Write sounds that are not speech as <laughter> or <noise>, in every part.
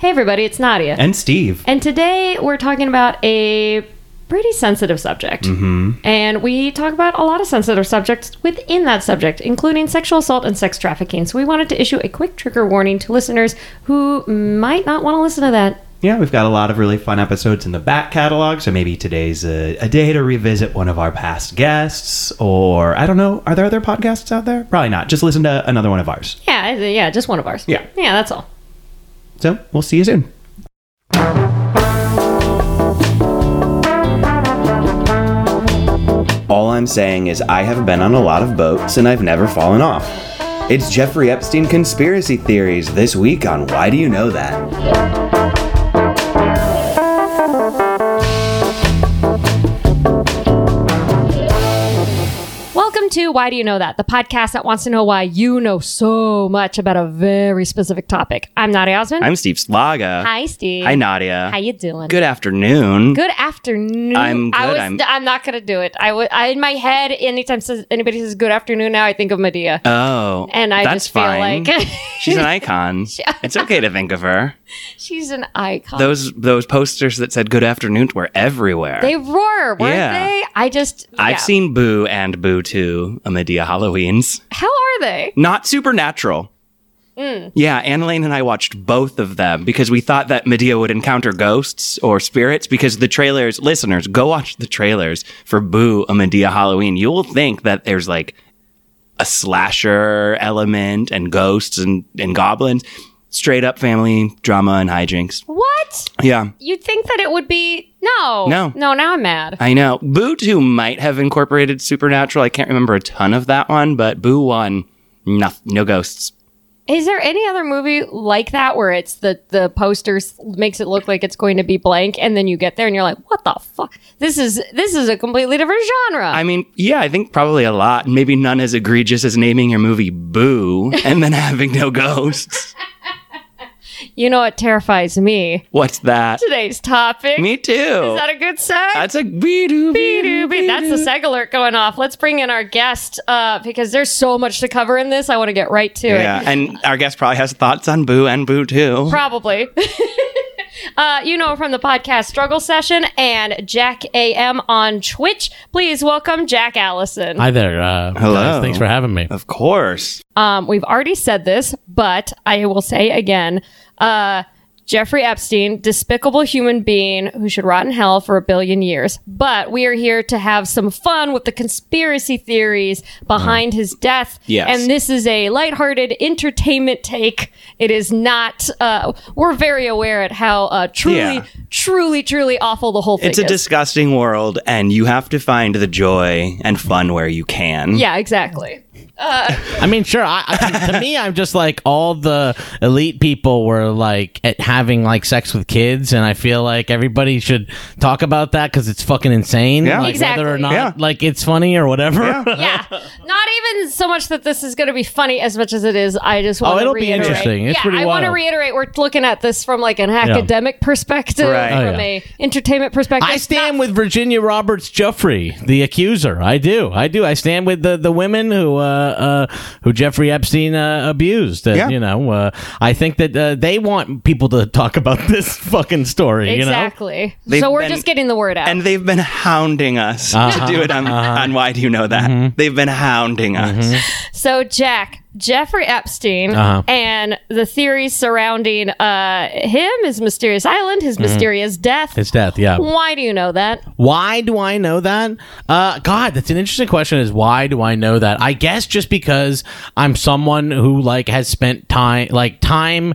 Hey, everybody, it's Nadia. And Steve. And today we're talking about a pretty sensitive subject. Mm-hmm. And we talk about a lot of sensitive subjects within that subject, including sexual assault and sex trafficking. So we wanted to issue a quick trigger warning to listeners who might not want to listen to that. Yeah, we've got a lot of really fun episodes in the back catalog, so maybe today's a, a day to revisit one of our past guests, or I don't know, are there other podcasts out there? Probably not. Just listen to another one of ours. Yeah, yeah, just one of ours. Yeah. Yeah, that's all. So we'll see you soon. All I'm saying is I have been on a lot of boats and I've never fallen off. It's Jeffrey Epstein conspiracy theories this week on Why Do You Know That? To Why Do You Know That, the podcast that wants to know why you know so much about a very specific topic. I'm Nadia Osmond. I'm Steve Slaga. Hi, Steve. Hi, Nadia. How you doing? Good afternoon. Good afternoon. I'm I good, was, I'm- I'm, not gonna do it. I would. In my head, anytime says anybody says good afternoon now, I think of Madea, Oh, and I that's just feel fine. like <laughs> she's an icon. <laughs> it's okay to think of her. <laughs> she's an icon. Those those posters that said "Good afternoon" were everywhere. they were, weren't Yeah. they? I just. I've yeah. seen Boo and Boo 2, a Madea Halloweens. How are they? Not supernatural. Mm. Yeah, Annalene and I watched both of them because we thought that Madea would encounter ghosts or spirits because the trailers, listeners, go watch the trailers for Boo, a Madea Halloween. You will think that there's like a slasher element and ghosts and, and goblins. Straight up family drama and hijinks. What? Yeah, You'd think that it would be no, No. no. Now I'm mad. I know. Boo 2 might have incorporated supernatural. I can't remember a ton of that one, but Boo 1, no, no ghosts. Is there any other movie like that where it's the the poster makes it look like it's going to be blank, and then you get there and you're like, "What the fuck? This is this is a completely different genre." I mean, yeah, I think probably a lot. Maybe none as egregious as naming your movie Boo and then <laughs> having no ghosts. <laughs> you know what terrifies me? What's that? Today's topic. Me too. Is that a good sign? That's a be doo be doo Be-doo-be. That's the seg alert going off. Let's bring in our guest uh, because there's so much to cover in this. I want to get right to Yeah, it. Yeah, and our guest probably has thoughts on Boo and Boo too. Probably. <laughs> uh, you know from the podcast Struggle Session and Jack AM on Twitch. Please welcome Jack Allison. Hi there. Uh, Hello. guys. Thanks for having me. Of course. Um, we've already said this, but I will say again. Uh, Jeffrey Epstein, despicable human being who should rot in hell for a billion years. But we are here to have some fun with the conspiracy theories behind his death. Yes. And this is a lighthearted entertainment take. It is not, uh, we're very aware at how uh, truly, Yeah. truly, truly awful the whole thing is. It's a is. disgusting world, and you have to find the joy and fun where you can. yeah, exactly. I mean, sure. I, I, to me, I'm just like all the elite people were like at having like sex with kids, and I feel like everybody should talk about that because it's fucking insane. Yeah. like, whether or not Yeah. like it's funny or whatever. <laughs> yeah, not even so much that this is going to be funny as much as it is. I just want Oh, to it'll be interesting. It's yeah, pretty I want to reiterate. We're looking at this from like an academic perspective, Right. Oh, from yeah. a entertainment perspective. I stand not- with Virginia Roberts Giuffre, the accuser. I do. I do. I stand with the, the women who uh, who Jeffrey Epstein uh, abused. And, Yeah. You know, uh, I think that uh, they want people to talk about <laughs> this fucking story. You know. exactly. So we're been- just getting the word out. And they've been hounding us Uh-huh, to do it on, on Why Do You Know That? Mm-hmm. They've been hounding us. so Jack, Jeffrey Epstein, Uh-huh. and the theories surrounding uh, him, his mysterious island, his mysterious death. His death. Yeah. Why do you know that? Why do I know that? Uh, God, that's an interesting question. Is why do I know that? I guess just because I'm someone who like has spent time, like time,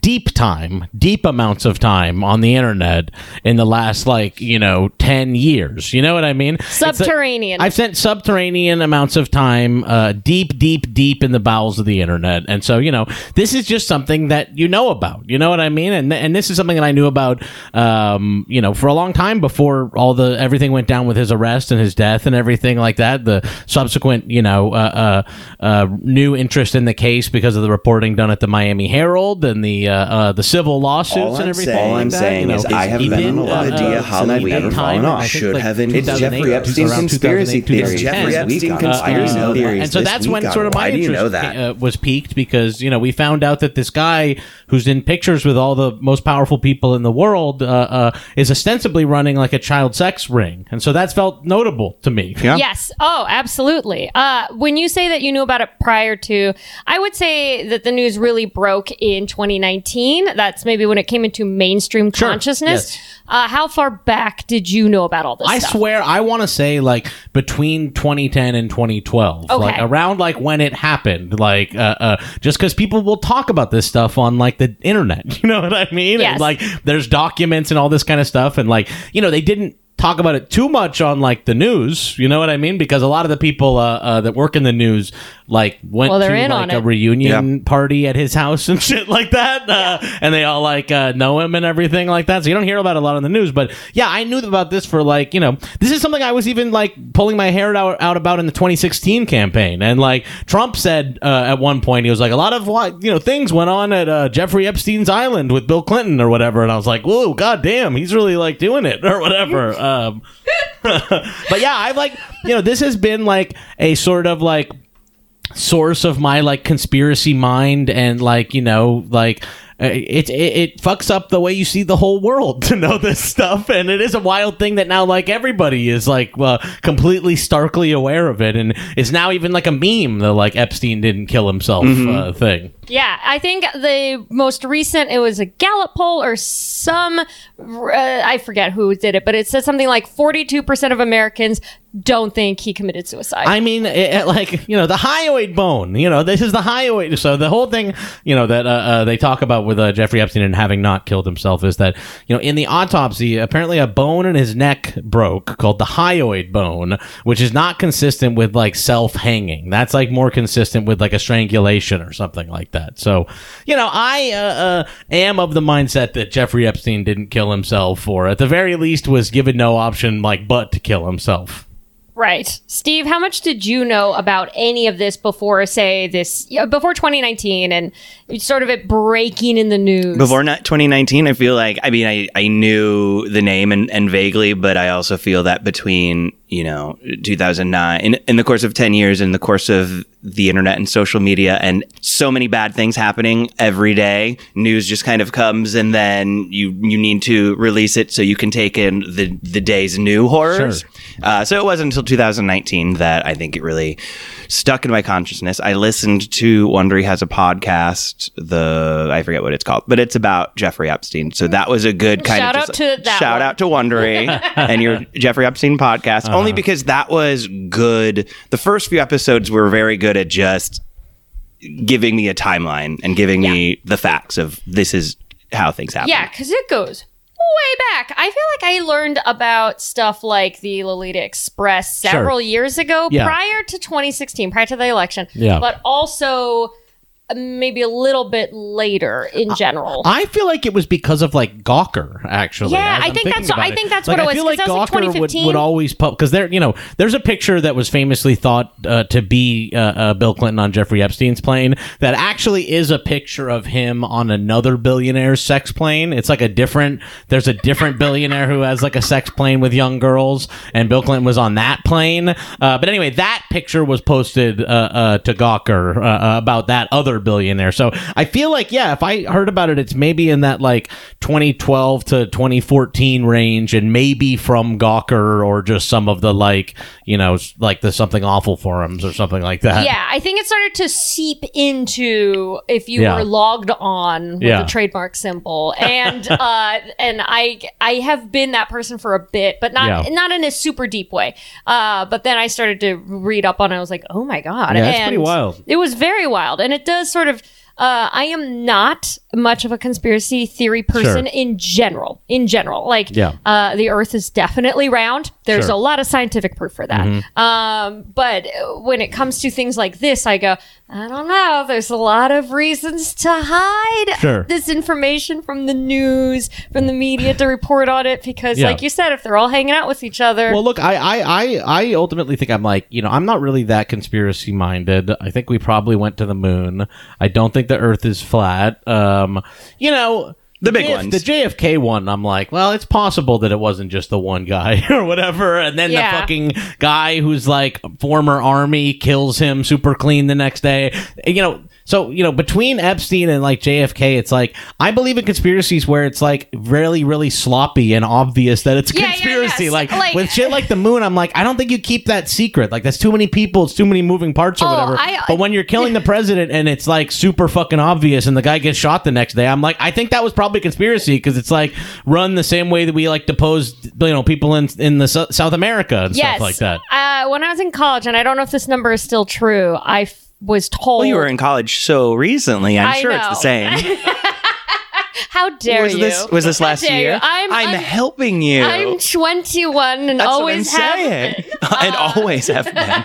deep time, deep amounts of time on the internet in the last like you know ten years. You know what I mean? Like- Subterranean. I've spent subterranean amounts of time, uh, deep, deep, deep in the bowels of the internet, and so you know, this is just something that you know about. You know what I mean? And and this is something that I knew about, um, you know, for a long time before all the everything went down with his arrest and his death and everything like that. The subsequent, you know, uh, uh, uh, new interest in the case because of the reporting done at the Miami Herald and the the uh, uh, the civil lawsuits All and everything. saying- like all I'm that, saying you is know, I have he been did, on a lot of uh, Dia uh, Halloween spend fallen off. Should like, have in- 2008, Jeffrey Epstein's conspiracy 2008, theories. Jeffrey this Epstein conspiracy Fire theories and so that's when sort of my Why interest know that? uh, was peaked because you know we found out that this guy who's in pictures with all the most powerful people in the world uh, uh, is ostensibly running like a child sex ring, and so that's felt notable to me. Yeah. Yes. Oh, absolutely. Uh, when you say that you knew about it prior to, I would say that the news really broke in 2019. That's maybe when it came into mainstream Sure. consciousness. Yes. Uh, how far back did you know about all this I stuff? swear, I want to say like between 2010 and 2012, like around like when it happened, like uh, uh, just because people will talk about this stuff on like the internet, <laughs> you know what I mean? Yes. And, like there's documents and all this kind of stuff, and like you know they didn't talk about it too much on like the news, you know what I mean? Because a lot of the people uh, uh, that work in the news like went Well, they're to in like on a it. reunion party at his house <laughs> and shit like that, uh, and they all like uh, know him and everything like that. So you don't hear about it a lot on the news, but yeah, I knew about this for like you know this is something I was even like pulling my hair out, out about in the 2016 campaign, and like Trump said uh, at one point he was like a lot of what you know things went on at uh, Jeffrey Epstein's island with Bill Clinton or whatever, and I was like, whoa, goddamn, he's really like doing it or whatever. Um, <laughs> but yeah, I've like you know this has been like a sort of like source of my like conspiracy mind and like you know like it, it it fucks up the way you see the whole world <laughs> to know this stuff. And it is a wild thing that now like everybody is like uh, completely starkly aware of it. And it's now even like a meme the like Epstein didn't kill himself uh, thing. Yeah, I think the most recent it was a Gallup poll or some uh, I forget who did it, but it said something like 42% of Americans don't think he committed suicide. I mean, it, it, like you know, the hyoid bone. You know, this is the hyoid. So the whole thing, you know, that uh, uh, they talk about with uh, Jeffrey Epstein and having not killed himself is that you know, in the autopsy, apparently a bone in his neck broke called the hyoid bone, which is not consistent with like self hanging. That's like more consistent with like a strangulation or something like that. So, you know, I uh, uh, am of the mindset that Jeffrey Epstein didn't kill himself, or at the very least was given no option like but to kill himself. Right. Steve, how much did you know about any of this before, say, this, before 2019 and sort of it breaking in the news? Before not 2019, I feel like, I mean, I, I knew the name and, and vaguely, but I also feel that between, you know, 2009, in, in the course of 10 years, in the course of the internet and social media and so many bad things happening every day, news just kind of comes and then you, you need to release it so you can take in the, the day's new horrors. Sure. Uh, so it wasn't until 2019 that I think it really stuck in my consciousness. I listened to Wondery has a podcast, the I forget what it's called, but it's about Jeffrey Epstein. So that was a good kind Shout of out just- to that shout one. out to Wondery <laughs> and your Jeffrey Epstein podcast, only uh-huh. because that was good. The first few episodes were very good at just giving me a timeline and giving me the facts of this is how things happen. Yeah, because it goes way back. I feel like I learned about stuff like the Lolita Express several years ago, Yeah. prior to 2016, prior to the election. Yeah. But also maybe a little bit later in general. I feel like it was because of like Gawker, actually. Yeah, I think that's- I think that's like, what it was. I feel like was like Gawker would, 2015. would always because there, you know, there's a picture that was famously thought uh, to be uh, uh, Bill Clinton on Jeffrey Epstein's plane that actually is a picture of him on another billionaire's sex plane. It's like a different. There's a different billionaire who has like a sex plane with young girls, and Bill Clinton was on that plane. Uh, but anyway, that picture was posted uh, uh, to Gawker about that other billionaire. So I feel like, yeah, if I heard about it, it's maybe in that like 2012 to 2014 range, and maybe from Gawker or just some of the like, you know, like the something awful forums or something like that. yeah, I think it started to seep into if you Yeah. were logged on with Yeah. the trademark symbol, and <laughs> uh, and I I have been that person for a bit, but not Yeah. not in a super deep way. Uh, but then I started to read up on it. I was like, oh my god, Yeah, it's and pretty wild. It was very wild, and it does sort of. Uh, I am not much of a conspiracy theory person Sure. in general. In general, like Yeah. uh, the Earth is definitely round. There's Sure. Mm-hmm. a lot of scientific proof for that. Um, but when it comes to things like this, I go, I don't know. There's a lot of reasons to hide Sure. this information from the news, from the media to report on it, because, Yeah. like you said, if they're all hanging out with each other, Well, look, I, I, I, I ultimately think I'm like, you know, I'm not really that conspiracy minded. I think we probably went to the moon. I don't think the Earth is flat. Um, you know. The big JF ones. The JFK one, I'm like, well, it's possible that it wasn't just the one guy <laughs> or whatever. And then Yeah. the fucking guy who's like former army kills him super clean the next day. You know, so, you know, between Epstein and like JFK, it's like, I believe in conspiracies where it's like really, really sloppy and obvious that it's a Yeah, yeah, conspiracy. yes. Like, Like- with shit like the moon, I'm like, I don't think you keep that secret. Like, that's too many people, it's too many moving parts or Oh, whatever. I- but when you're killing the <laughs> president and it's like super fucking obvious and the guy gets shot the next day, I'm like, I think that was probably a conspiracy because it's like run the same way that we like depose, you know, people in in the South America and yes. stuff like that. Uh, when I was in college, and I don't know if this number is still true, I was told. Well, you were in college so recently. I'm I sure it's the same. <laughs> How dare was you? this was this last dare you? year? I'm, I'm, helping you. I'm 21 and That's always I'm have saying. been. <laughs> and always have <laughs> been.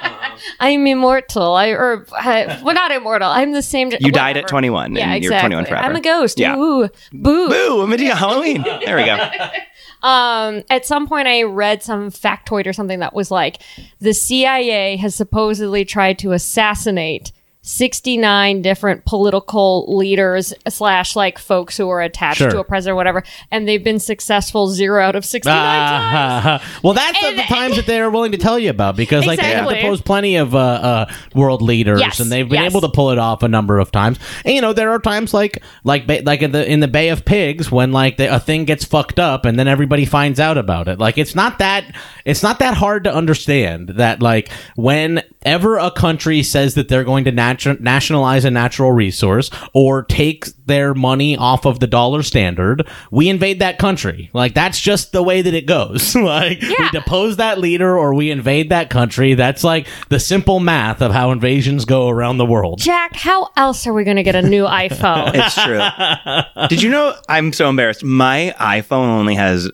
I'm immortal. I or I, well, not immortal. I'm the same. You died at 21, Yeah, and you're 21 forever. I'm a ghost. Yeah. Ooh, boo. Boo! Madea <laughs> Halloween. There we go. Um, at some point, I read some factoid or something that was like the CIA has supposedly tried to assassinate 69 different political leaders slash like folks who are attached Sure. to a president or whatever, and they've been successful zero out of 69 times. Ah, well, that's the- And- the times that they're willing to tell you about because, like, they have Exactly. deposed plenty of uh, uh, world leaders, Yes, and they've been yes. able to pull it off a number of times. And you know, there are times like, like, like in the in the Bay of Pigs when like the, a thing gets fucked up, and then everybody finds out about it. Like, it's not that it's not that hard to understand that like whenever a country says that they're going to natu- nationalize a natural resource or take their money off of the dollar standard, we invade that country. Like that's just the way that it goes. <laughs> like we depose that leader or we invade that country. That's like the simple math of how invasions go around the world. Jack, how else are we going to get a new <laughs> iPhone? It's true. Did you know? I'm so embarrassed. My iPhone only has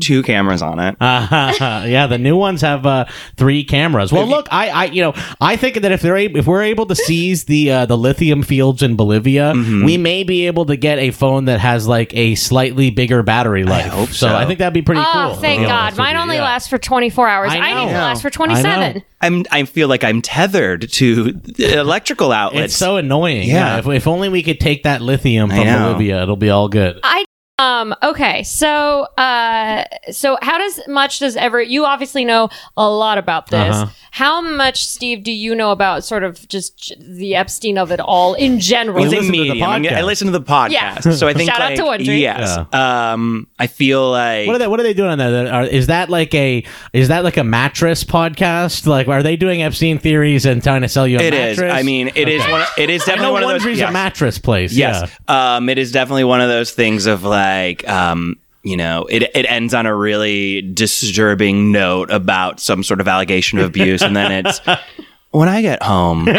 two cameras on it. Uh, <laughs> yeah, the new ones have uh, three cameras. Well, look, I, I, you know, I think that if they're able, if we're able to seize the uh, the lithium fields in Bolivia, Mm-hmm. we may be able to get a phone that has like a slightly bigger battery life. hope so. so. I think that'd be pretty Oh, cool. thank God. Mine only yeah. lasts for 24 hours. I I, need to last for 27. I'm. I feel like I'm tethered to electrical outlets. It's so annoying. Yeah. Yeah. If, if only we could take that lithium from. Bolivia, it'll be all good. I um okay so uh so how does much does ever you obviously know a lot about this Uh-huh. how much steve do you know about sort of just j- the epstein of it all in general It's a listen to the medium. I'm I listen to the podcast, Yeah. so I think Shout out to Wondery. yes. Um, I feel like What are they? What are they doing on that? Are, is that like a is that like a mattress podcast? Like, are they doing Epstein theories and trying to sell you a it is. mattress? I mean, it is one. It is I definitely know one of those. Yes. a mattress place. Yes. Yeah. Um, it is definitely one of those things of like, um, you know, it, it ends on a really disturbing note about some sort of allegation of abuse. and then it's, <laughs> when I get home, <laughs> the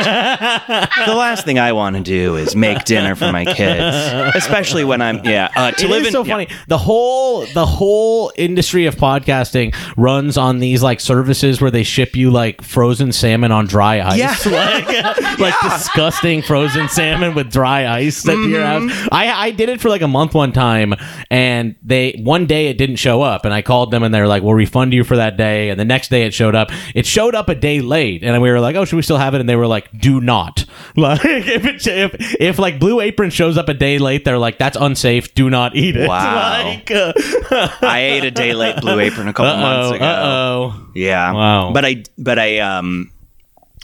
last thing I want to do is make dinner for my kids, especially when I'm, yeah, uh, to It live is in. so yeah. funny. The whole the whole industry of podcasting runs on these like services where they ship you like frozen salmon on dry ice. Yeah. <laughs> like, <laughs> like disgusting frozen salmon with dry ice at your Mm-hmm. house. I I did it for like a month one time, and they one day it didn't show up, and I called them and they were like, "We'll refund you for that day." And the next day it showed up. It showed up a day late, and we were like, "Oh, should we still have it?" And they were like, "Do not." <laughs> Like if it, if if like Blue Apron shows up a day late, they're like, "That's unsafe. Do not eat it." <laughs> Wow. Like, uh, <laughs> I ate a day late Blue Apron a couple months uh-oh, ago. uh-oh. Yeah. Wow. But I, but I, um,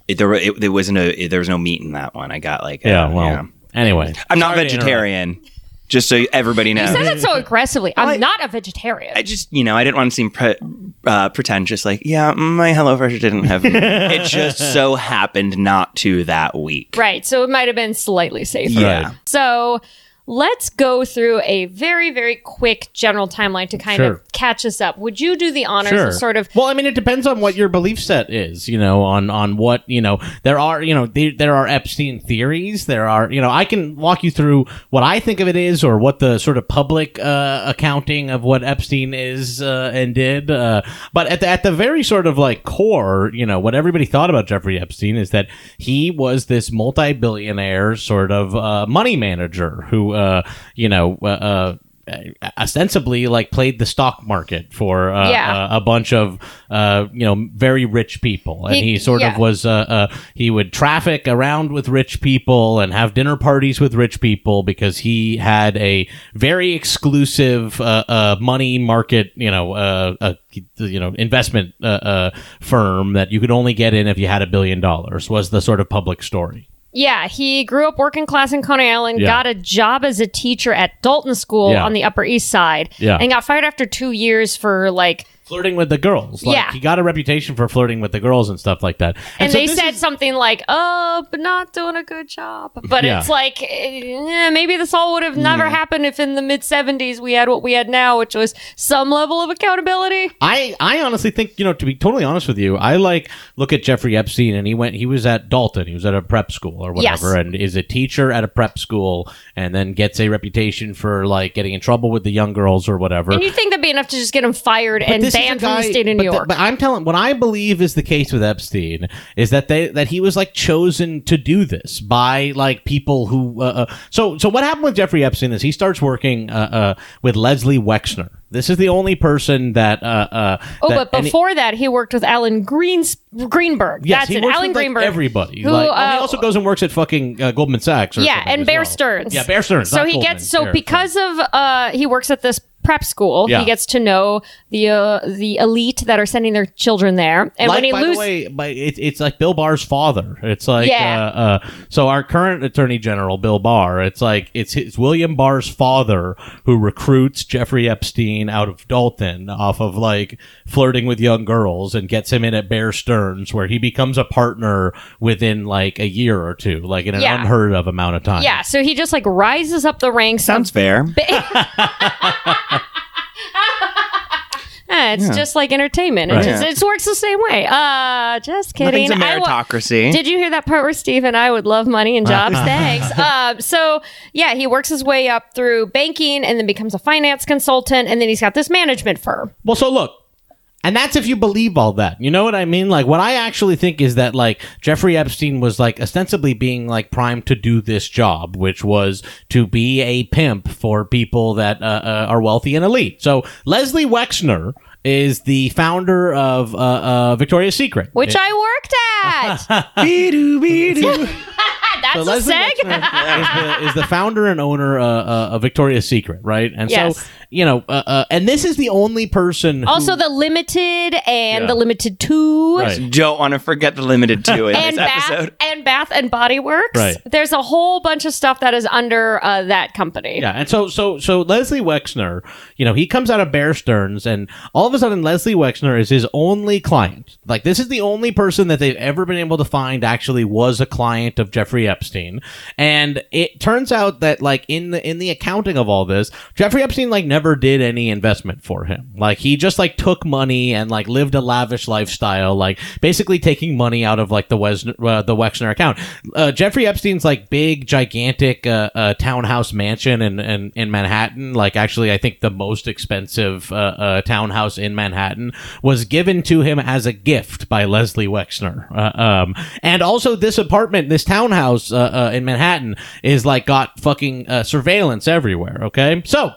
it, there, it, there wasn't a, there was no meat in that one. I got like, Yeah, uh, well, anyway. I'm not vegetarian. Just so everybody knows. He said it so aggressively. I'm I- not a vegetarian. I just, you know, I didn't want to seem pre- uh, pretentious. Like, yeah, my HelloFresh didn't have. it <laughs> just so happened not to that week. right. So it might have been slightly safer. Yeah. Right. So let's go through a very, very quick general timeline to kind Sure. of catch us up. Would you do the honors Sure. of sort of Well, I mean, it depends on what your belief set is. You know, on on what you know. There are you know there, there are Epstein theories. There are you know I can walk you through what I think of it is, or what the sort of public uh, accounting of what Epstein is uh, and did. Uh, but at the, at the very sort of like core, you know, what everybody thought about Jeffrey Epstein is that he was this multi billionaire sort of uh, money manager who uh, you know. Uh, uh, uh, ostensibly like played the stock market for uh, Yeah. a, a bunch of uh, you know very rich people, and he, He- sort yeah. of was uh, uh, he would traffic around with rich people and have dinner parties with rich people because he had a very exclusive uh, uh, money market, you know, uh, uh, you know, investment uh, uh, firm that you could only get in if you had a billion dollars. Was the sort of public story. Yeah, he grew up working class in Coney Island, Yeah. got a job as a teacher at Dalton School Yeah. on the Upper East Side, Yeah. and got fired after two years for like. Flirting with the girls, like, Yeah. he got a reputation for flirting with the girls and stuff like that. And, so they this said is- something like, "Oh, but not doing a good job." But Yeah. it's like eh, maybe this all would have never happened if in the mid '70s we had what we had now, which was some level of accountability. I, I honestly think you know to be totally honest with you, I like look at Jeffrey Epstein and he went he was at Dalton, he was at a prep school or whatever, Yes. and is a teacher at a prep school, and then gets a reputation for like getting in trouble with the young girls or whatever. And you'd think that'd be enough to just get him fired and this banned from the state of New but the- but I'm telling what I believe is the case with Epstein is that they that he was like chosen to do this by like people who. Uh, uh, so so what happened with Jeffrey Epstein is he starts working uh, uh, with Leslie Wexner. This is the only person that. Uh, uh, Oh, that but before that, he worked with Alan Greens- Greenberg. Yes, That's he it. Alan with, like, Greenberg. everybody. who, like, oh, he uh, also goes and works at fucking uh, Goldman Sachs. Or yeah, and Bear well. Stearns. Yeah, Bear Stearns. So he Goldman, gets so Bear because of uh, he works at this prep school. Yeah. He gets to know the uh, the elite that are sending their children there, and like, when he by loses. the way, by, it, it's like Bill Barr's father. It's like, Yeah. uh, uh, so our current Attorney General, Bill Barr, it's like, it's, it's William Barr's father who recruits Jeffrey Epstein out of Dalton off of like flirting with young girls and gets him in at Bear Stearns where he becomes a partner within like a year or two, like in an Yeah. unheard of amount of time. yeah, so he just like rises up the ranks. Sounds fair. <laughs> <laughs> Eh, it's just like entertainment. It, Right. just, it works the same way. Uh, just kidding. Nothing's a I wa- meritocracy. Did you hear that part where Steve and I would love money and jobs? Thanks. <laughs> Uh, so yeah, he works his way up through banking and then becomes a finance consultant, and then he's got this management firm. Well, so look, and that's if you believe all that. You know what I mean? Like, what I actually think is that, like, Jeffrey Epstein was, like, ostensibly being, like, primed to do this job, which was to be a pimp for people that uh, uh, are wealthy and elite. So, Leslie Wexner is the founder of uh, uh, Victoria's Secret. Which I worked at. <laughs> Be-doo, be-doo. <laughs> That's So a Leslie seg. Is, the, <laughs> is the founder and owner uh, uh, of Victoria's Secret, right? And Yes. so, you know, uh, uh, and this is the only person who, Also, the limited and Yeah. the limited two. Right. Don't want to forget the limited two in And this bath episode. and Bath and Body Works. Right. There's a whole bunch of stuff that is under uh, that company. Yeah, and so so so Leslie Wexner, you know, he comes out of Bear Stearns, and all of a sudden Leslie Wexner is his only client. Like this is the only person that they've ever been able to find actually was a client of Jeffrey Epstein. And it turns out that like in the in the accounting of all this, Jeffrey Epstein like never did any investment for him. Like he just like took money and like lived a lavish lifestyle, like basically taking money out of like the Wesner, uh, the Wexner account. Uh, Jeffrey Epstein's like big, gigantic uh, uh, townhouse mansion in, in in Manhattan, like actually I think the most expensive uh, uh, townhouse in Manhattan, was given to him as a gift by Leslie Wexner. Um, and also this apartment, this townhouse uh, uh, in Manhattan, is like got fucking uh, surveillance everywhere. Okay, so.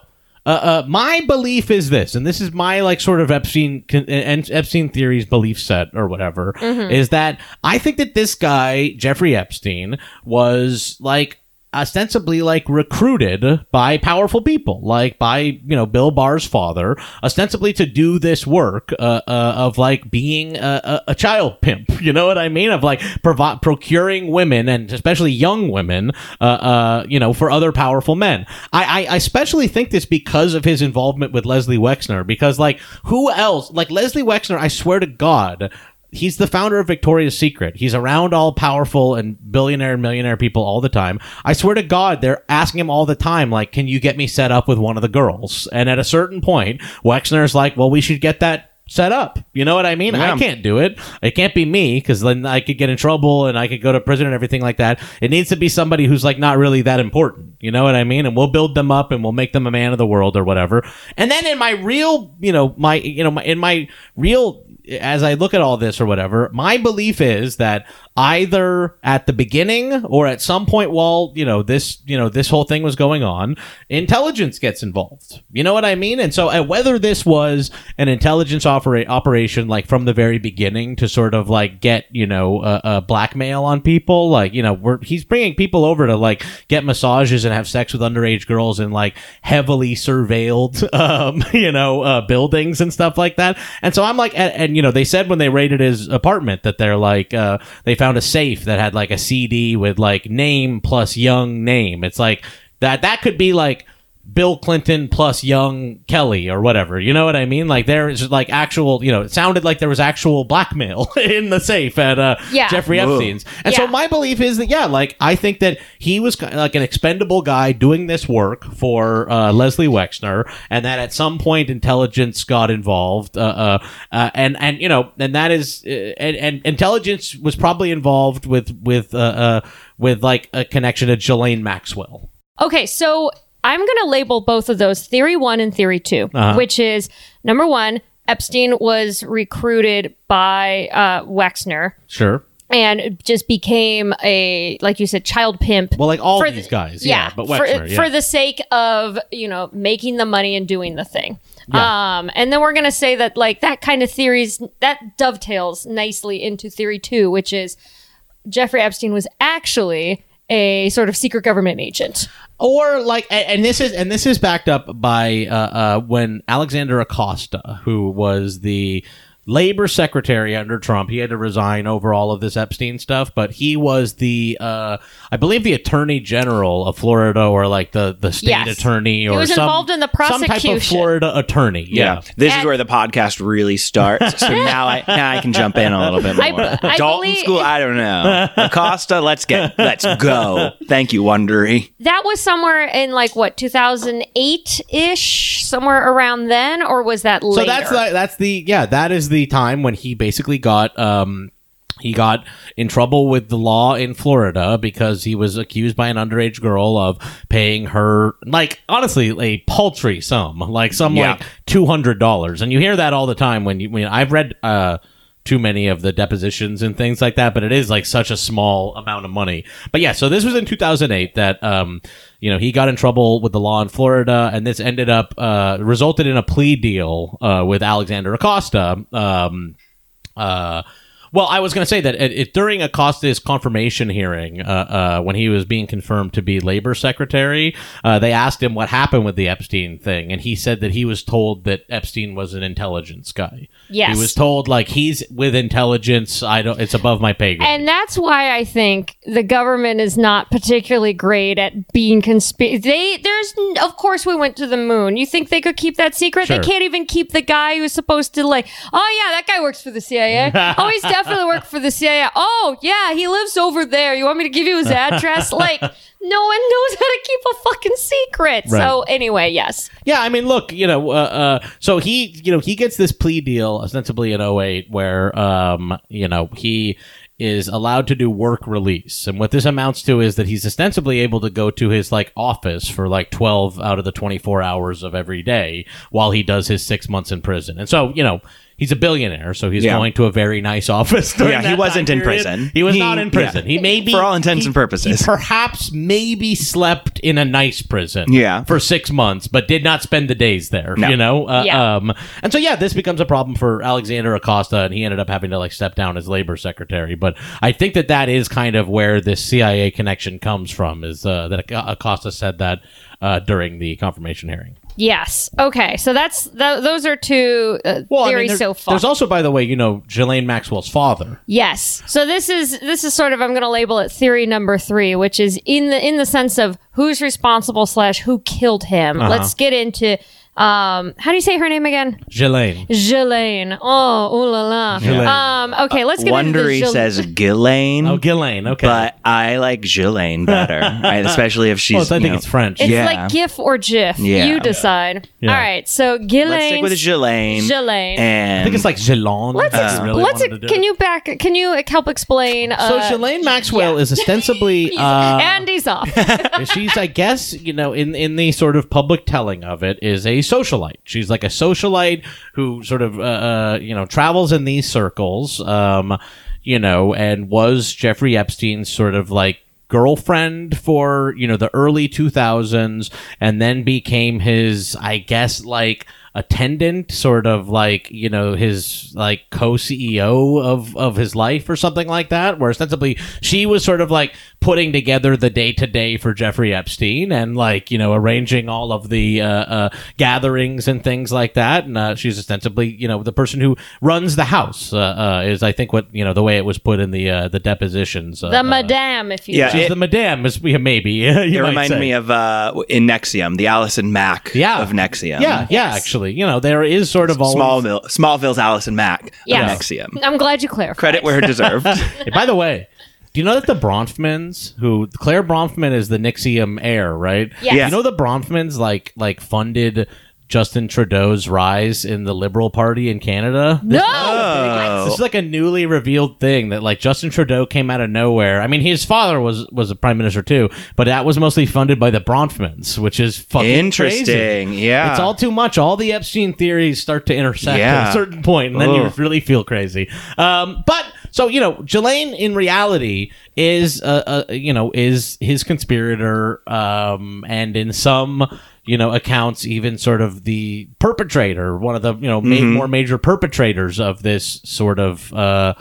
Uh, uh, my belief is this, and this is my like sort of Epstein and Epstein theories belief set or whatever, is that I think that this guy Jeffrey Epstein was like ostensibly like recruited by powerful people, like by you know Bill Barr's father, ostensibly to do this work uh, uh, of like being a, a, child pimp. <laughs> You know what I mean? Of like provi- procuring women and especially young women, uh, uh, you know, for other powerful men. I, I I especially think this because of his involvement with Leslie Wexner, because like who else? Like Leslie Wexner, I swear to God. He's the founder of Victoria's Secret. He's around all powerful and billionaire and millionaire people all the time. I swear to God, they're asking him all the time, like, can you get me set up with one of the girls? And at a certain point, Wexner's like, well, we should get that set up. You know what I mean? Yeah. I can't do it. It can't be me because then I could get in trouble and I could go to prison and everything like that. It needs to be somebody who's like not really that important. You know what I mean? And we'll build them up and we'll make them a man of the world or whatever. And then in my real, you know, my, you know, my, in my real as I look at all this or whatever, my belief is that either at the beginning or at some point while you know this you know this whole thing was going on, intelligence gets involved. You know what I mean? And so uh, whether this was an intelligence opera- operation like from the very beginning to sort of like get you know uh, uh, blackmail on people, like you know we're he's bringing people over to like get massages and have sex with underage girls in like heavily surveilled <laughs> um, you know uh, buildings and stuff like that. And so I'm like, and, and you know they said when they raided his apartment that they're like uh, they found a safe that had like a CD with like name plus young name. It's like that that could be like Bill Clinton plus young Kelly or whatever. You know what I mean? Like there is like actual, you know, it sounded like there was actual blackmail <laughs> in the safe at uh, Yeah. Jeffrey Whoa. Epstein's. And so my belief is that yeah, like I think that he was like an expendable guy doing this work for uh, Leslie Wexner, and that at some point intelligence got involved, uh, uh, uh, and and you know, and that is, uh, and, and intelligence was probably involved with with uh, uh, with like a connection to Ghislaine Maxwell. Okay, so I'm going to label both of those theory one and theory 2 Uh-huh. which is number one, Epstein was recruited by uh, Wexner Sure. and just became a, like you said, child pimp. Well, like all for these the- guys, yeah, but for, yeah. for the sake of you know making the money and doing the thing. Um, and then we're gonna say that like that kind of theories that dovetails nicely into theory two, which is Jeffrey Epstein was actually a sort of secret government agent. Or like and, this is and this is backed up by uh, uh, when Alexander Acosta, who was the labor secretary under Trump, he had to resign over all of this Epstein stuff, but he was the uh, I believe the attorney general of Florida or like the the state Yes. attorney He or was some, involved in the some type of prosecution. Florida attorney. Yeah. This And- is where the podcast really starts. So now I now I can jump in a little bit <laughs> more. I- I Dalton believe- School, I don't know. Acosta, let's get let's go. Thank you, Wondery. That was somewhere in like what 2008 ish, somewhere around then, or was that later? So that's the, that's the yeah that is the time when he basically got um he got in trouble with the law in Florida because he was accused by an underage girl of paying her like honestly a paltry sum like some Yeah. like two hundred dollars and you hear that all the time when you when I've read uh too many of the depositions and things like that, but it is like such a small amount of money. But yeah, so this was in 2008 that, um, you know, he got in trouble with the law in Florida and this ended up, uh, resulted in a plea deal, uh, with Alexander Acosta. Um, uh, well, I was going to say that it, it, during Acosta's confirmation hearing, uh, uh, when he was being confirmed to be labor secretary, uh, they asked him what happened with the Epstein thing, and he said that he was told that Epstein was an intelligence guy. Yes. he was told like he's with intelligence. I don't. It's above my pay grade. And that's why I think the government is not particularly great at being conspiracy. They there's of course we went to the moon. You think they could keep that secret? Sure. They can't even keep the guy who's supposed to like. Oh yeah, that guy works for the CIA. <laughs> oh, he's definitely worked for the CIA. Oh yeah, he lives over there. You want me to give you his address? <laughs> like no one knows how to keep a fucking secret. So anyway, yes. Yeah, I mean, look, you know, uh, uh, so he, you know, he gets this plea deal ostensibly in 08 where, um, you know, he is allowed to do work release. And what this amounts to is that he's ostensibly able to go to his like office for like 12 out of the 24 hours of every day while he does his six months in prison. And so, you know, he's a billionaire, so he's Yeah. going to a very nice <laughs> office. during Yeah, he that wasn't time in period. prison. He was He- not in yeah. prison. He maybe For all intents he- and purposes. he perhaps maybe slept in a nice prison Yeah. for six months, but did not spend the days there. No. You know, uh, Yeah. um, and so yeah, this becomes a problem for Alexander Acosta, and he ended up having to like step down as labor secretary. But I think that that is kind of where this CIA connection comes from. Is uh, that Ac- Acosta said that uh, during the confirmation hearing. Yes. Okay. So that's th- those are two uh, I mean, theories there- so far. There's also, by the way, you know, Ghislaine Maxwell's father. Yes. So this is this is sort of I'm going to label it theory number three, which is in the in the sense of who's responsible slash who killed him. Uh-huh. Let's get into um how do you say her name again? Ghislaine. Ghislaine. Oh, ooh la la. Ghislaine. Um. Okay. Let's get Wondery into the Ghislaine. says Ghislaine, Oh, Ghislaine. Okay. but I like Ghislaine better, <laughs> right? Especially if she's. well, I you think know- it's French. It's Yeah. like GIF or GIF. Yeah. You decide. Yeah. All right. So Ghislaine. Let's stick with Ghislaine. Ghislaine. And I think it's like Ghislaine. Let's ex- really let's wanted can you back can you help explain So uh, Ghislaine Maxwell yeah. is ostensibly <laughs> he's- uh, and he's off. <laughs> she's I guess you know in in the sort of public telling of it is a socialite. She's like a socialite who sort of uh, uh, you know travels in these circles, um, you know, and was Jeffrey Epstein's sort of like girlfriend for you know the early 2000s and then became his i guess like attendant sort of like you know his like co-ceo of of his life or something like that where ostensibly she was sort of like putting together the day-to-day for jeffrey epstein and like you know arranging all of the uh, uh, gatherings and things like that and uh, she's ostensibly you know the person who runs the house uh, uh, is i think what you know the way it was put in the uh, the depositions uh, The uh, madame, if you Yeah, she's it- the madame is yeah, maybe <laughs> you It might reminded me of uh, in NXIVM, the Allison Mack Yeah. of NXIVM. yeah yeah actually you know there is sort of always Smallville, Smallville's Allison Mack Yeah. of NXIVM. I'm glad you clarified. Credit where <laughs> deserved. Hey, by the way, do you know that the Bronfmans, who Clare Bronfman is the NXIVM heir, right? Yes. Yeah. You know the Bronfmans like like funded Justin Trudeau's rise in the Liberal Party in Canada. This, No! this is like a newly revealed thing that like Justin Trudeau came out of nowhere. I mean, his father was was a prime minister too, but that was mostly funded by the Bronfmans, which is fucking Interesting. crazy. Yeah. It's all too much. All the Epstein theories start to intersect Yeah. at a certain point, and then you really feel crazy. Um, but so you know, Ghislaine in reality is uh, uh you know is his conspirator, um, and in some you know accounts even sort of the perpetrator, one of the you know ma- more major perpetrators of this sort of. Uh,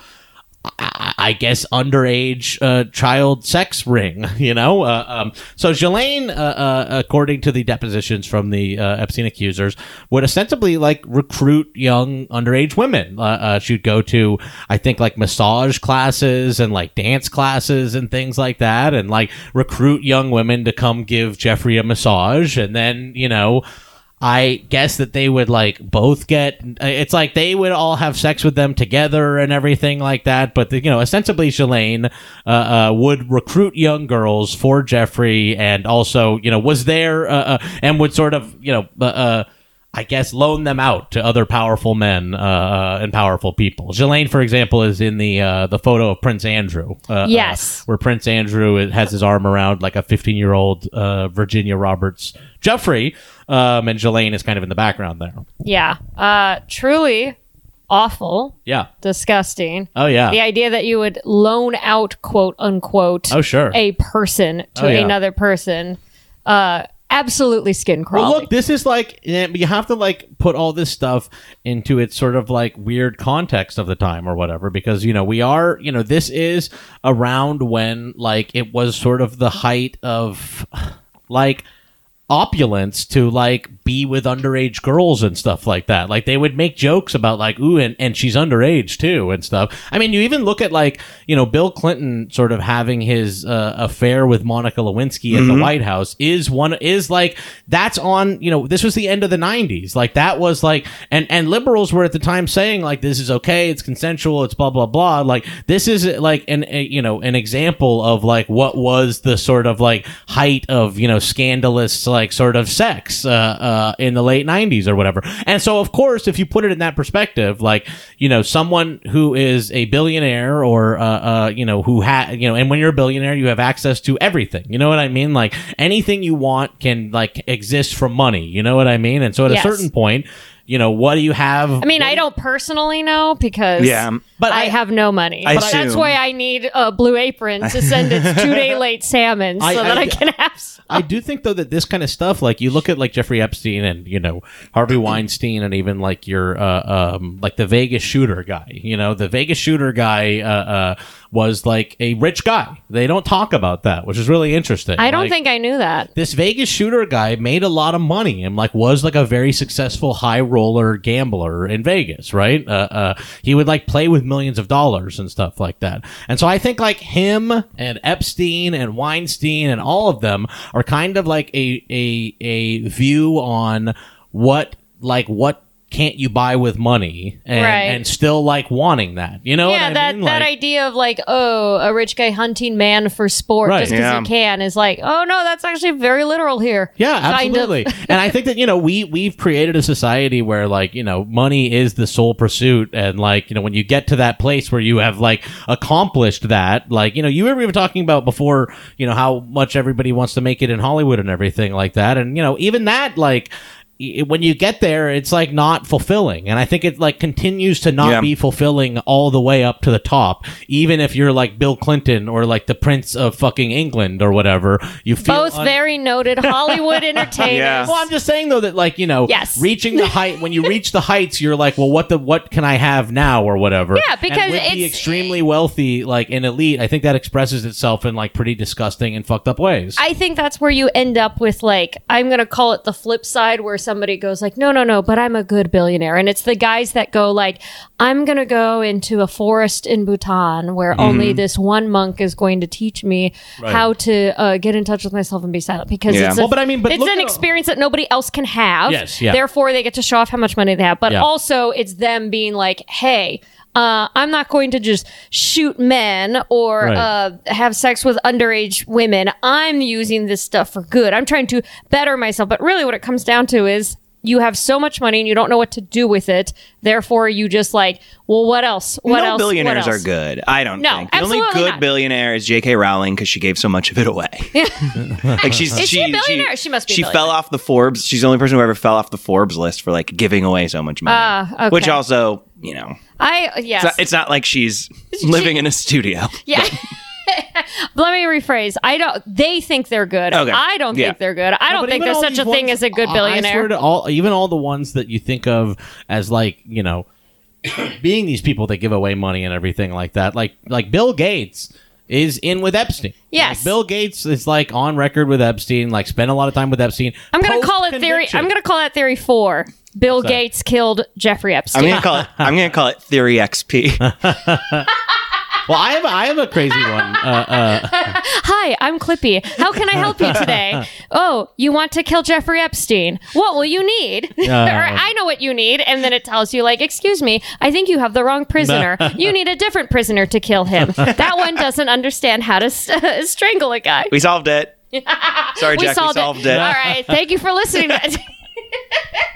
I guess underage uh, child sex ring, <laughs> you know. Uh, um, so Ghislaine, uh, uh, according to the depositions from the uh, Epstein accusers, would ostensibly like recruit young underage women. Uh, she'd go to, I think, like massage classes and like dance classes and things like that, and like recruit young women to come give Jeffrey a massage, and then you know. I guess that they would like both get. It's like they would all have sex with them together and everything like that. But the, you know, ostensibly, Ghislaine uh, uh, would recruit young girls for Jeffrey, and also you know was there uh, uh, and would sort of you know. I guess loan them out to other powerful men uh, uh, and powerful people. Ghislaine, for example, is in the uh, the photo of Prince Andrew. Uh, uh, Yes. where Prince Andrew has his arm around like a 15 year old uh, Virginia Roberts Giuffre, um, and Ghislaine is kind of in the background there. Yeah. Uh, truly awful, Yeah. disgusting. Oh yeah. The idea that you would loan out, quote unquote, Oh sure. a person to Oh, yeah. another person, uh, absolutely skin Well, crawling. look, this is like you have to like put all this stuff into its sort of like weird context of the time or whatever, because you know we are, you know, this is around when like it was sort of the height of <sighs> like opulence to like be with underage girls and stuff like that. Like they would make jokes about like, ooh, and, and she's underage too and stuff. I mean, you even look at like, you know, Bill Clinton sort of having his uh, affair with Monica Lewinsky at the White House is one, is like, that's on, you know, this was the end of the 90s. Like that was like, and, and liberals were at the time saying like, this is okay, it's consensual, it's blah, blah, blah. Like this is like an, a, you know, an example of like what was the sort of like height of, you know, scandalous like sort of sex, uh, uh, in the late 90s or whatever. And so, of course, if you put it in that perspective, like, you know, someone who is a billionaire or, uh, uh, you know, who had, you know, and when you're a billionaire, you have access to everything. You know what I mean? Like anything you want can like exist from money. You know what I mean? And so at Yes. a certain point, you know, what do you have? I mean, I don't personally know because Yeah, but but I, I- have no money. I but that's why I need a Blue Apron to send its <laughs> two day late salmon so I- that I- I, can have. <laughs> Some. I do think though that this kind of stuff, like you look at like Jeffrey Epstein and you know Harvey <clears throat> Weinstein, and even like your uh, um, like the Vegas shooter guy. You know, the Vegas shooter guy uh, uh, was like a rich guy. They don't talk about that, which is really interesting. I don't Like, think I knew that. this Vegas shooter guy made a lot of money and like was like a very successful high roller gambler in Vegas, right? Uh, uh, he would like play with millions of dollars and stuff like that. And so I think like him and Epstein and Weinstein and all of them are kind of like a a a view on what like what can't you buy with money and, Right. and still like wanting that you know what yeah, I that, mean? that Like- idea of like, oh, a rich guy hunting man for sport Right. just because Yeah. he can is like, oh no, that's actually very literal here. Yeah, Kind of. absolutely. <laughs> and I think that you know we we've created a society where like you know money is the sole pursuit, and like you know when you get to that place where you have like accomplished that, like you know you were even talking about before, you know how much everybody wants to make it in Hollywood and everything like that, and you know even that like i- when you get there, it's like not fulfilling, and I think it like continues to not Yeah. be fulfilling all the way up to the top. Even if you're like Bill Clinton or like the Prince of fucking England or whatever, you feel Both un- very noted Hollywood <laughs> entertainers. Yeah. Well, I'm just saying though that like you know, Yes. reaching the height when you <laughs> reach the heights, you're like, well, what the what can I have now or whatever. Yeah, because and with the extremely wealthy, like an elite, I think that expresses itself in like pretty disgusting and fucked up ways. I think that's where you end up with like I'm gonna call it the flip side where somebody goes like no no no but I'm a good billionaire and it's the guys that go like I'm gonna go into a forest in Bhutan where only this one monk is going to teach me Mm-hmm. Right. how to uh, get in touch with myself and be silent because Yeah. it's a, Well, but I mean, but it's an experience that nobody else can have Yes, yeah. therefore they get to show off how much money they have but Yeah. also it's them being like hey uh, I'm not going to just shoot men or Right. uh, have sex with underage women. I'm using this stuff for good. I'm trying to better myself. But really, what it comes down to is you have so much money and you don't know what to do with it. Therefore, you just like, well, what else? What no else? billionaires What are good. I don't No, think the only good not. billionaire is J.K. Rowling because she gave so much of it away. <laughs> like she's Is she a billionaire? She must be She fell off the Forbes. She's the only person who ever fell off the Forbes list for like giving away so much money. Ah, okay. Which also, you know, I yes. it's not, it's not like she's living in a studio. <laughs> yeah. <laughs> Let me rephrase. I don't. They think they're good. Okay. I don't Yeah. think they're good. I don't think there's such a these thing as a good I- I swear billionaire. to all, even all the ones that you think of as like you know, being these people that give away money and everything like that, like like Bill Gates is in with Epstein. Yes. Like, Bill Gates is like on record with Epstein. Like spent a lot of time with Epstein. I'm gonna call it theory. I'm gonna call that theory four. Bill that? Gates killed Jeffrey I'm Epstein. gonna call it. I'm gonna call it Theory XP. <laughs> Well, I have I have a crazy one. Uh, uh, Hi, I'm Clippy. How can I help you today? <laughs> oh, you want to kill Jeffrey Epstein? What will you need? <laughs> or I know what you need, and then it tells you like, "Excuse me, I think you have the wrong prisoner. you need a different prisoner to kill him. That one doesn't understand how to s- strangle a guy." we solved it. Sorry, Jack. we solved it. All right, thank you for listening. <laughs>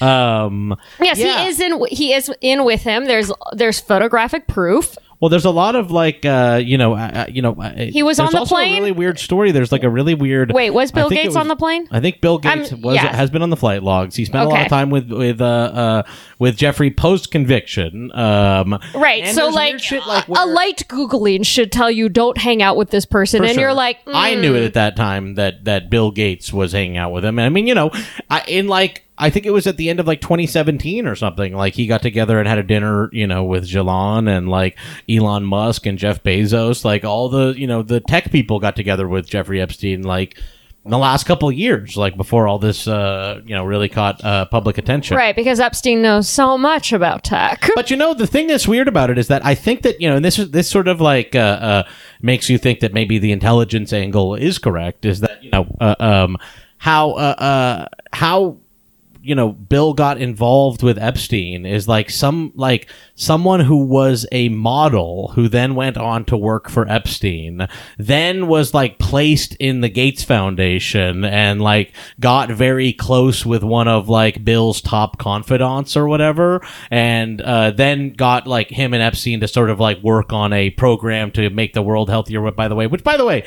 um, yes, Yeah. he is in. He is in with him. There's there's photographic proof. Well, there's a lot of like uh, you know uh, uh, you know uh, He was on the also plane? A really weird story. There's like a really weird. Wait, was Bill Gates was- on the plane? I think Bill Gates I'm- was yeah. has been on the flight logs. He spent a lot of time with with uh, uh with Jeffrey post conviction. Um, Right. so like, shit like a light googling should tell you don't hang out with this person, and sure. you're like, I mm. knew it at that time that that Bill Gates was hanging out with him. And I mean, you know, I, in like I think it was at the end of like 2017 or something. Like he got together and had a dinner, you know, with Jalon and like Elon Musk and Jeff Bezos. Like all the you know the tech people got together with Jeffrey Epstein. Like. In the last couple of years, like before all this, uh, you know, really caught uh, public attention. right because Epstein knows so much about tech. <laughs> But you know, the thing that's weird about it is that I think that you know, and this is this sort of like uh, uh, makes you think that maybe the intelligence angle is correct. Is that you know uh, um, how uh, uh, how you know Bill got involved with Epstein is like some like someone who was a model who then went on to work for Epstein, then was like placed in the Gates Foundation and like got very close with one of like Bill's top confidants or whatever, and uh, then got like him and Epstein to sort of like work on a program to make the world healthier. By the way, which by the way.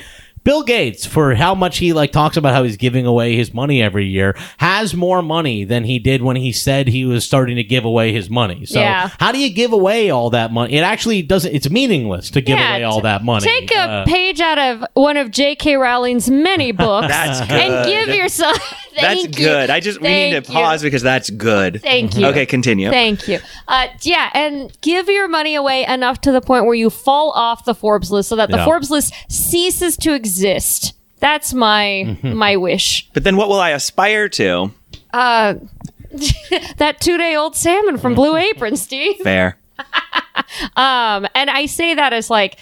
Bill Gates, for how much he like talks about how he's giving away his money every year, has more money than he did when he said he was starting to give away his money. So Yeah. how do you give away all that money? It actually doesn't. It's meaningless to give away all t- that money. Take a Uh, page out of one of J.K. Rowling's many <laughs> books That's and give yourself. That's you. good. I just we need Thank to you. pause because that's good. Thank you. Okay, continue. Thank you. Uh, yeah, and give your money away enough to the point where you fall off the Forbes list, so that the Yeah. Forbes list ceases to exist. That's my Mm-hmm. my wish. But then what will I aspire to? Uh, <laughs> that two day old salmon from Blue Apron, Steve. Fair. <laughs> Um, and I say that as like,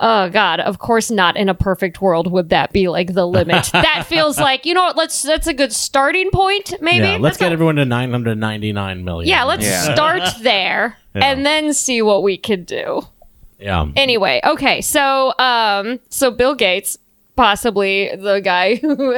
oh God, of course not. In a perfect world, would that be like the limit? <laughs> that feels like you know what? Let's that's a good starting point. Maybe. yeah, let's That's get a- everyone to nine hundred ninety nine million. Yeah, let's Yeah. start <laughs> there and then see what we could do. yeah. Anyway, okay, so um, so Bill Gates possibly the guy <laughs> who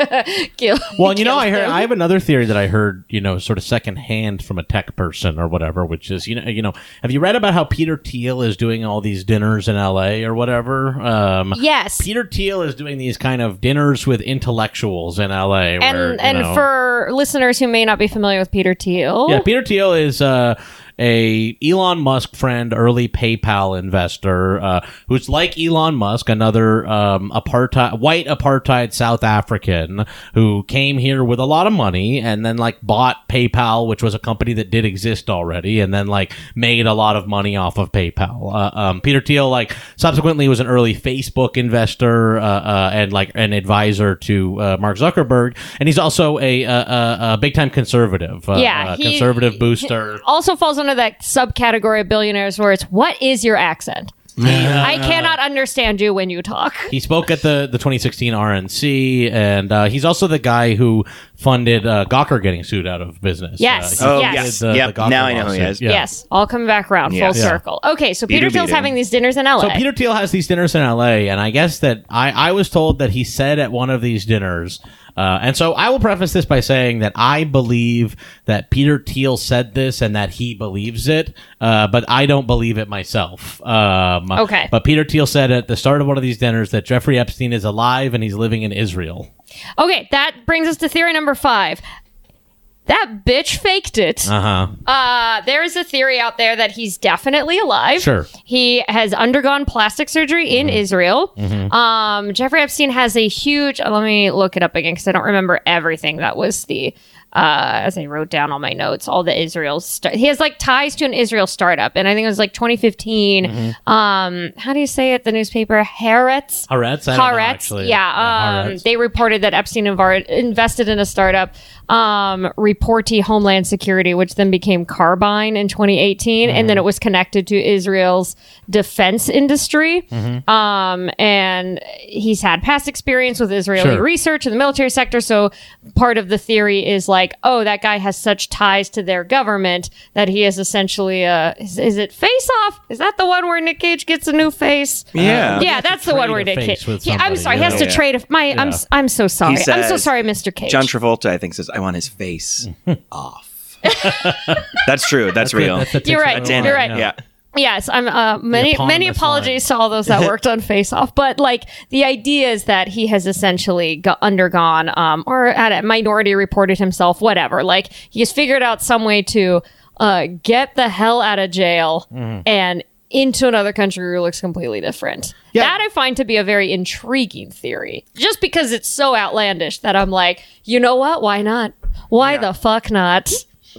killed. Well, you know, I heard him. I have another theory that I heard, you know, sort of secondhand from a tech person or whatever, which is, you know, you know, have you read about how Peter Thiel is doing all these dinners in L.A. or whatever? Um, Yes. Peter Thiel is doing these kind of dinners with intellectuals in L.A. and where, you and know- for listeners who may not be familiar with Peter Thiel, yeah, Peter Thiel is uh, a Elon Musk friend, early PayPal investor, uh, who's like Elon Musk, another um, apartheid, white apartheid South African who came here with a lot of money and then like bought PayPal, which was a company that did exist already, and then like made a lot of money off of PayPal. Uh, um, Peter Thiel like subsequently was an early Facebook investor uh, uh, and like an advisor to uh, Mark Zuckerberg, and he's also a, a, a, big time conservative. Uh, Yeah, he- conservative booster. also falls under that subcategory of billionaires where it's what is your accent? I cannot understand you when you talk. He spoke at the, the 2016 RNC, and uh, he's also the guy who funded uh, Gawker getting sued out of business. Yes. Uh, Oh, Yes. yes. the- yep. the now I know who he is. Yeah. Yes, all coming back around Yes. full Yeah. circle. Okay, so Peter Beater Thiel's beater. having these dinners in LA. So Peter Thiel has these dinners in LA, and I guess that I, I was told that he said at one of these dinners, uh, and so I will preface this by saying that I believe that Peter Thiel said this and that he believes it, uh, but I don't believe it myself. Um, Okay. But Peter Thiel said at the start of one of these dinners that Jeffrey Epstein is alive and he's living in Israel. Okay, that brings us to theory number five. That bitch faked it. Uh huh. Uh, there is a theory out there that he's definitely alive. Sure. He has undergone plastic surgery in Israel. Um, Jeffrey Epstein has a huge. Let me look it up again because I don't remember everything. That was the. Uh, as I wrote down all my notes, all the Israel. St- he has like ties to an Israel startup, and I think it was like 2015. Um, how do you say it? The newspaper Haaretz. Haaretz? Know, Haaretz. Yeah. Um, Haaretz. they reported that Epstein invar- invested in a startup, um, Reporty Homeland Security, which then became Carbyne in 2018, and Mm-hmm. then it was connected to Israel's defense industry. Mm-hmm. Um, and he's had past experience with Israeli Sure. research in the military sector, so part of the theory is like, oh, that guy has such ties to their government that he is essentially a. Is, is it Face Off? Is that the one where Nick Cage gets a new face? Yeah. Yeah, that's the one where trade a Nick face Cage. Yeah, I'm somebody, sorry. He has know? to trade. A, my, I'm Yeah. s- I'm so sorry. He I'm so sorry, Mr. Cage. John Travolta, I think, says, I want his face <laughs> off. That's true. That's, real. That's the You're tips right. of the You're right. yeah. yeah. Yes, I'm. Uh, many many eponymous apologies to all those that <laughs> worked on Face Off, but like the idea is that he has essentially go- undergone, um, or had a minority reported himself, whatever. Like he has figured out some way to uh, get the hell out of jail and into another country looks completely different. Yeah. That I find to be a very intriguing theory, just because it's so outlandish that I'm like, you know what? Why not? Why the fuck not?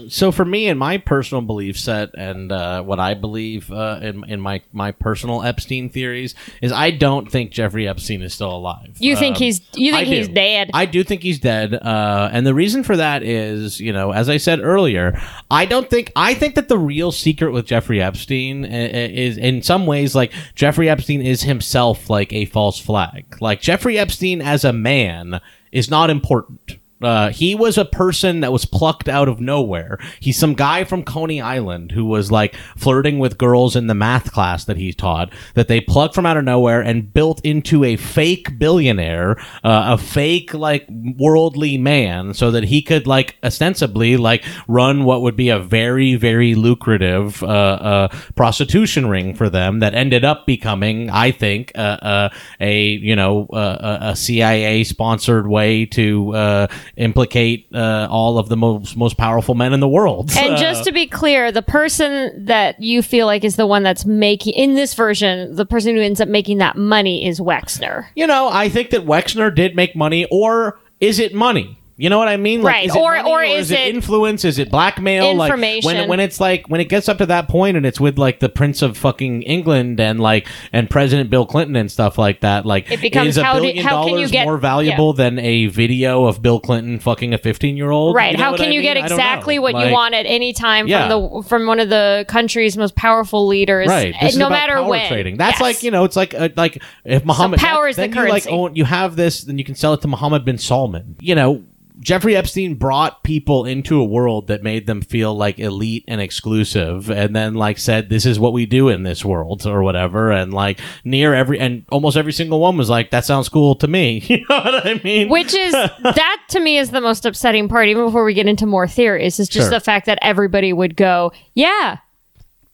So for me in my personal belief set and uh, what I believe uh, in, in my, my personal Epstein theories is I don't think Jeffrey Epstein is still alive. You think Um, he's you think I he's do. dead? I do think he's dead, uh, and the reason for that is, you know, as I said earlier, I don't think I think that the real secret with Jeffrey Epstein i- i- is, in some ways, like Jeffrey Epstein is himself like a false flag. Like Jeffrey Epstein as a man is not important. Uh, he was a person that was plucked out of nowhere. He's some guy from Coney Island who was like flirting with girls in the math class that he taught that they plucked from out of nowhere and built into a fake billionaire, uh, a fake like worldly man so that he could like ostensibly like run what would be a very, very lucrative, uh, uh, prostitution ring for them that ended up becoming, I think, uh, uh, a, you know, a- CIA sponsored way to, implicate uh, all of the most most powerful men in the world. And just to be clear, the person that you feel like is the one that's making in this version, the person who ends up making that money is Wexner. you know, I think that Wexner did make money, or is it money? You know what I mean? Like, Right. Is it Or- money, or is, is it it influence? Is it blackmail? Like when when it's like when it gets up to that point and it's with like the Prince of fucking England and like and President Bill Clinton and stuff like that. Like It becomes is a how do- billion how dollars get- more valuable than a video of Bill Clinton fucking a fifteen year old? Right. How can you get exactly what you want at any time Yeah. from the from one of the country's most powerful leaders? Right. eh, This no matter when. trading. That's Yes. like you know, it's like uh, like if Muhammad power that- is the then you like own, you have this, then you can sell it to Mohammed bin Salman. You know. Jeffrey Epstein brought people into a world that made them feel like elite and exclusive, and then like said, "This is what we do in this world" or whatever, and like near every and almost every single one was like, "That sounds cool to me." <laughs> you know what I mean? Which is <laughs> that to me is the most upsetting part. Even before we get into more theories, is just Sure. the fact that everybody would go, "Yeah,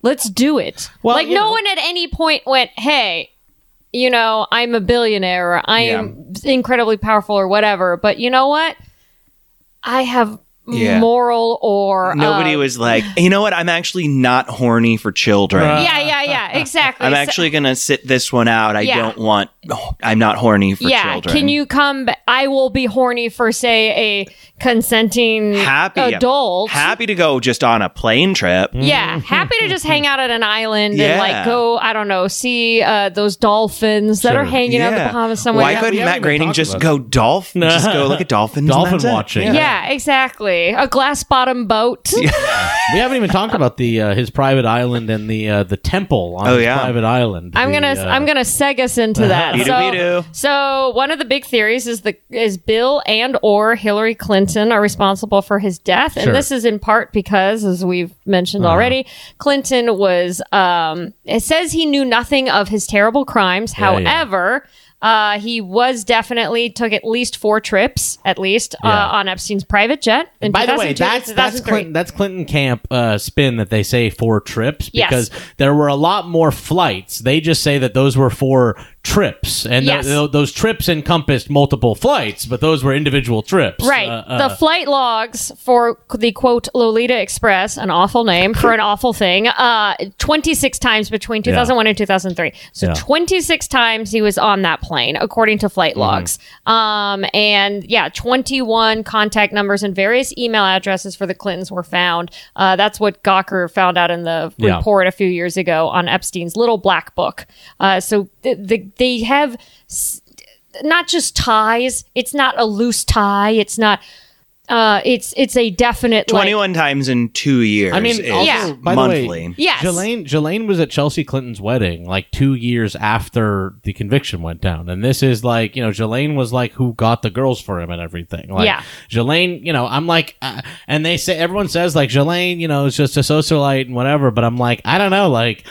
let's do it." Well, like no know- one at any point went, "Hey, you know, I'm a billionaire, or I am incredibly powerful, or whatever." But you know what? I have Yeah. moral or Nobody uh, was like, you know what? I'm actually not horny for children. Right. Yeah, yeah, yeah. <laughs> Exactly. I'm So- actually gonna sit this one out. I Yeah. don't want. oh, I'm not horny for yeah, children. can you come? ba- I will be horny for, say, a consenting happy adult. Happy to go just on a plane trip. Yeah, happy to just hang out at an island and like go, I don't know, see uh, those dolphins that Sure. are hanging out in the Bahamas somewhere. Why couldn't Matt even Groening just go dolphin? just go look at <laughs> dolphins. Dolphin that's it. watching. yeah, exactly. A glass bottom boat. <laughs> We haven't even talked about the uh, his private island and the uh, the temple on Oh, his yeah. private island. I'm The, gonna uh, I'm gonna seg us into that. Beedoo So, beedoo. so one of the big theories is the is Bill and or Hillary Clinton are responsible for his death, Sure. and this is in part because, as we've mentioned already, Clinton was. Um, it says he knew nothing of his terrible crimes. Yeah, yeah. However. Uh, he was definitely took at least four trips, at least Yeah. uh, on Epstein's private jet. In By the way, that's that's Clinton, that's Clinton camp uh, spin that they say four trips Yes. because there were a lot more flights. They just say that those were four trips, and Yes. th- those trips encompassed multiple flights, but those were individual trips. Right. Uh, uh, the flight logs for the quote Lolita Express, an awful name for an awful thing, uh, 26 times between 2001 and 2003. So Yeah. 26 times he was on that plane, according to flight Mm-hmm. logs. Um, and yeah, 21 contact numbers and various email addresses for the Clintons were found. Uh, that's what Gawker found out in the Yeah. report a few years ago on Epstein's little black book. Uh, so th- the, they have not just ties. It's not a loose tie. It's not. Uh, it's it's a definite like, 21 times in two years. I mean, also, Yeah. by monthly. the way, Yes. Ghislaine, Ghislaine was at Chelsea Clinton's wedding like two years after the conviction went down. And this is like, you know, Ghislaine was like who got the girls for him and everything. Like, Yeah. Ghislaine, you know, I'm like, uh, and they say, everyone says like Ghislaine, you know, is just a socialite and whatever. But I'm like, I don't know, like,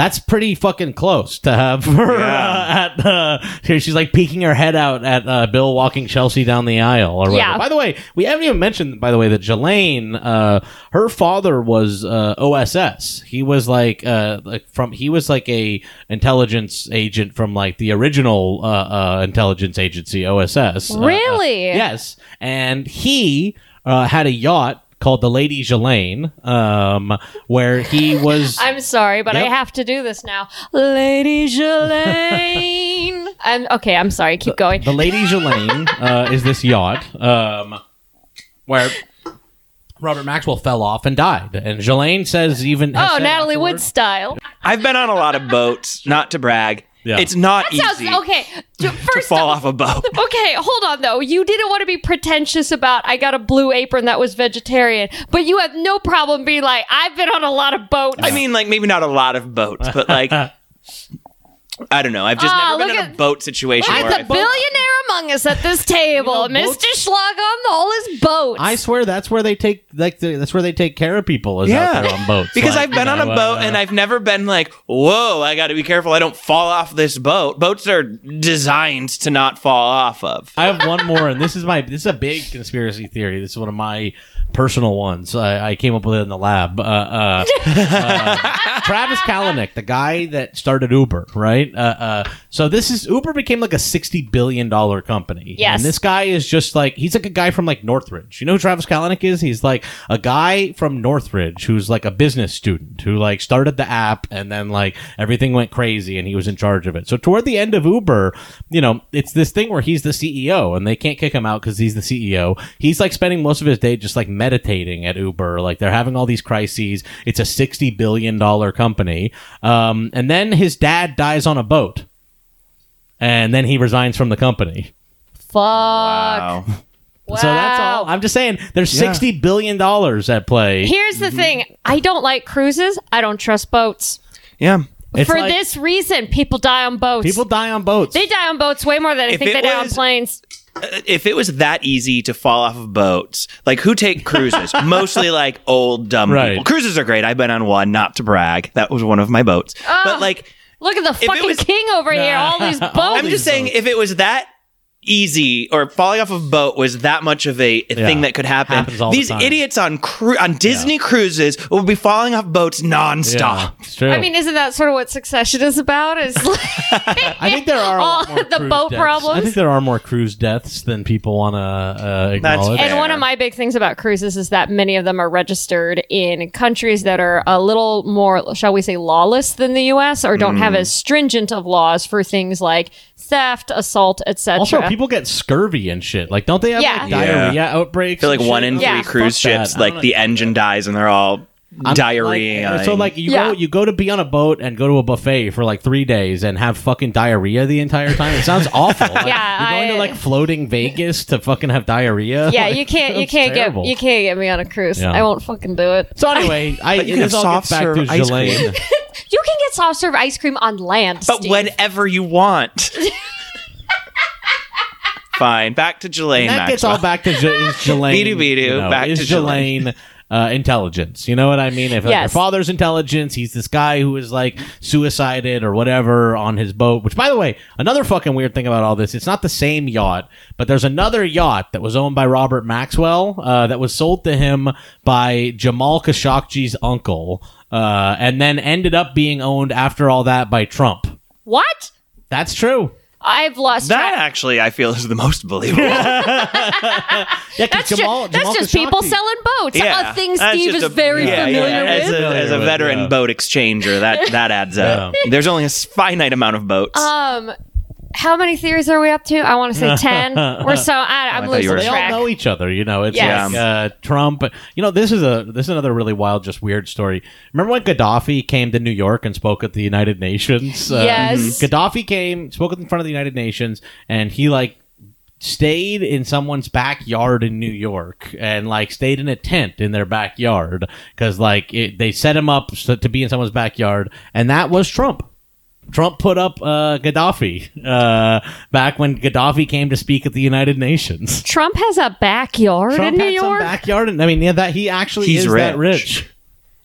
that's pretty fucking close to have <laughs> her Yeah. uh, at. Uh, here she's like peeking her head out at uh, Bill walking Chelsea down the aisle or whatever. Yeah. By the way, we haven't even mentioned, by the way, that Ghislaine, uh, her father was uh, OSS. He was like, uh, like from he was like a intelligence agent from like the original uh, uh, intelligence agency OSS. Uh, uh, Really? yes, and he uh, had a yacht called the Lady Ghislaine, um, where he was. <laughs> I'm sorry, but I have to do this now, Lady Ghislaine. <laughs> I'm okay. I'm sorry. Keep going. the Lady Ghislaine uh, is this yacht um, where Robert Maxwell fell off and died, and Ghislaine says even oh, Natalie Wood style. I've been on a lot of boats, not to brag. Yeah. It's not That sounds easy okay. <laughs> To, to first fall off, off a boat. <laughs> Okay, hold on though. You didn't want to be pretentious about I got a blue apron that was vegetarian, but you have no problem being like I've been on a lot of boats. I mean, like maybe not a lot of boats, but like <laughs> I don't know. I've just Ah, never been look in a boat situation Look where at I the billionaire among us at this table, <laughs> You know, Mr. Schlag on all his boats. I swear that's where they take like the, that's where they take care of people is yeah, out there on boats. because Like, I've been you on a boat uh, and I've never been like, "Whoa, I got to be careful! I don't fall off this boat." Boats are designed to not fall off of. I have one more, and this is my this is a big conspiracy theory. This is one of my personal ones. I, I came up with it in the lab. Uh, uh, uh, Travis Kalanick, the guy that started Uber, right? Uh, uh, so this is Uber became like a sixty billion dollar company. Yes. and this guy is just like he's like a guy from like Northridge. You know who Travis Kalanick is? He's like a guy from Northridge who's like a business student who like started the app and then like everything went crazy and he was in charge of it. So toward the end of Uber, you know, it's this thing where he's the CEO and they can't kick him out because he's the CEO. He's like spending most of his day just like meditating at Uber. Like they're having all these crises. It's a sixty billion dollar company. Um, and then his dad dies on a boat. And then he resigns from the company. Fuck. Wow. Wow. So that's all. I'm just saying there's Yeah. sixty billion dollars at play. Here's the thing. I don't like cruises. I don't trust boats. Yeah. It's For like this reason, people die on boats. people die on boats. they die on boats way more than I think it they die on planes. If it was that easy to fall off of boats, like who take cruises? <laughs> Mostly like old dumb Right. people. Cruises are great. I've been on one, not to brag. That was one of my boats. but like, Look at the fucking was- king over here. All these <laughs> boats. I'm just saying, if it was that easy or falling off of a boat was that much of a, a thing that could happen, Happens all the these time. idiots on cru- on Disney cruises will be falling off boats nonstop. Yeah, true. I mean, isn't that sort of what Succession is about? Is <laughs> like, I think there are a lot all more the cruise boat deaths. problems. I think there are more cruise deaths than people want to uh, acknowledge. fair. And one of my big things about cruises is that many of them are registered in countries that are a little more, shall we say, lawless than the U.S. or don't Mm. have as stringent of laws for things like theft, assault, etc. Also, people get scurvy and shit. Like, don't they have Yeah. like Yeah. diarrhea outbreaks? I feel like one shit? in three Yeah. cruise Fuck ships, I don't like the engine dies and they're all I'm diarrhea. like- so like you Yeah. go you go to be on a boat and go to a buffet for like three days and have fucking diarrhea the entire time. It sounds <laughs> awful. Like, Yeah, you're going I- to like floating Vegas to fucking have diarrhea. yeah, Like, you can't, you can't terrible. get, you can't get me on a cruise. Yeah. I won't fucking do it. So anyway, <laughs> I you can soft gets back to serve ice Ghislaine. cream. <laughs> You can get soft serve ice cream on land, but Steve. whenever you want. Fine. Back to Ghislaine. that gets all back to J- is Ghislaine. Beedoo beedoo, back to Ghislaine. Ghislaine. Uh, intelligence, you know what I mean? If like, your father's intelligence, he's this guy who is like suicided or whatever on his boat. Which, by the way, another fucking weird thing about all this, it's not the same yacht, but there's another yacht that was owned by Robert Maxwell uh, that was sold to him by Jamal Khashoggi's uncle, uh, and then ended up being owned after all that by Trump. what? That's true. I've lost That track. actually, I feel, is the most believable. <laughs> Yeah, 'cause That's, ju- Jamal, that's Jamal just people Khashoggi- selling boats. Yeah, A thing Steve is a- very yeah, familiar yeah, with. As a, as a veteran yeah. boat exchanger, that that adds up. There's only a finite amount of boats. Um, how many theories are we up to? I want to say <laughs> ten or so. I, I'm I you losing were- they track. all know each other. You know, it's Yes. like uh, Trump. You know, this is a this is another really wild, just weird story. Remember when Gaddafi came to New York and spoke at the United Nations? Uh, Yes. Gaddafi came, spoke in front of the United Nations, and he like stayed in someone's backyard in New York and like stayed in a tent in their backyard because like it, they set him up so, to be in someone's backyard, and that was Trump. Trump put up uh, Gaddafi uh, back when Gaddafi came to speak at the United Nations. Trump has a backyard Trump in New had some York. backyard, and I mean, yeah, that he actually He's is that rich. rich.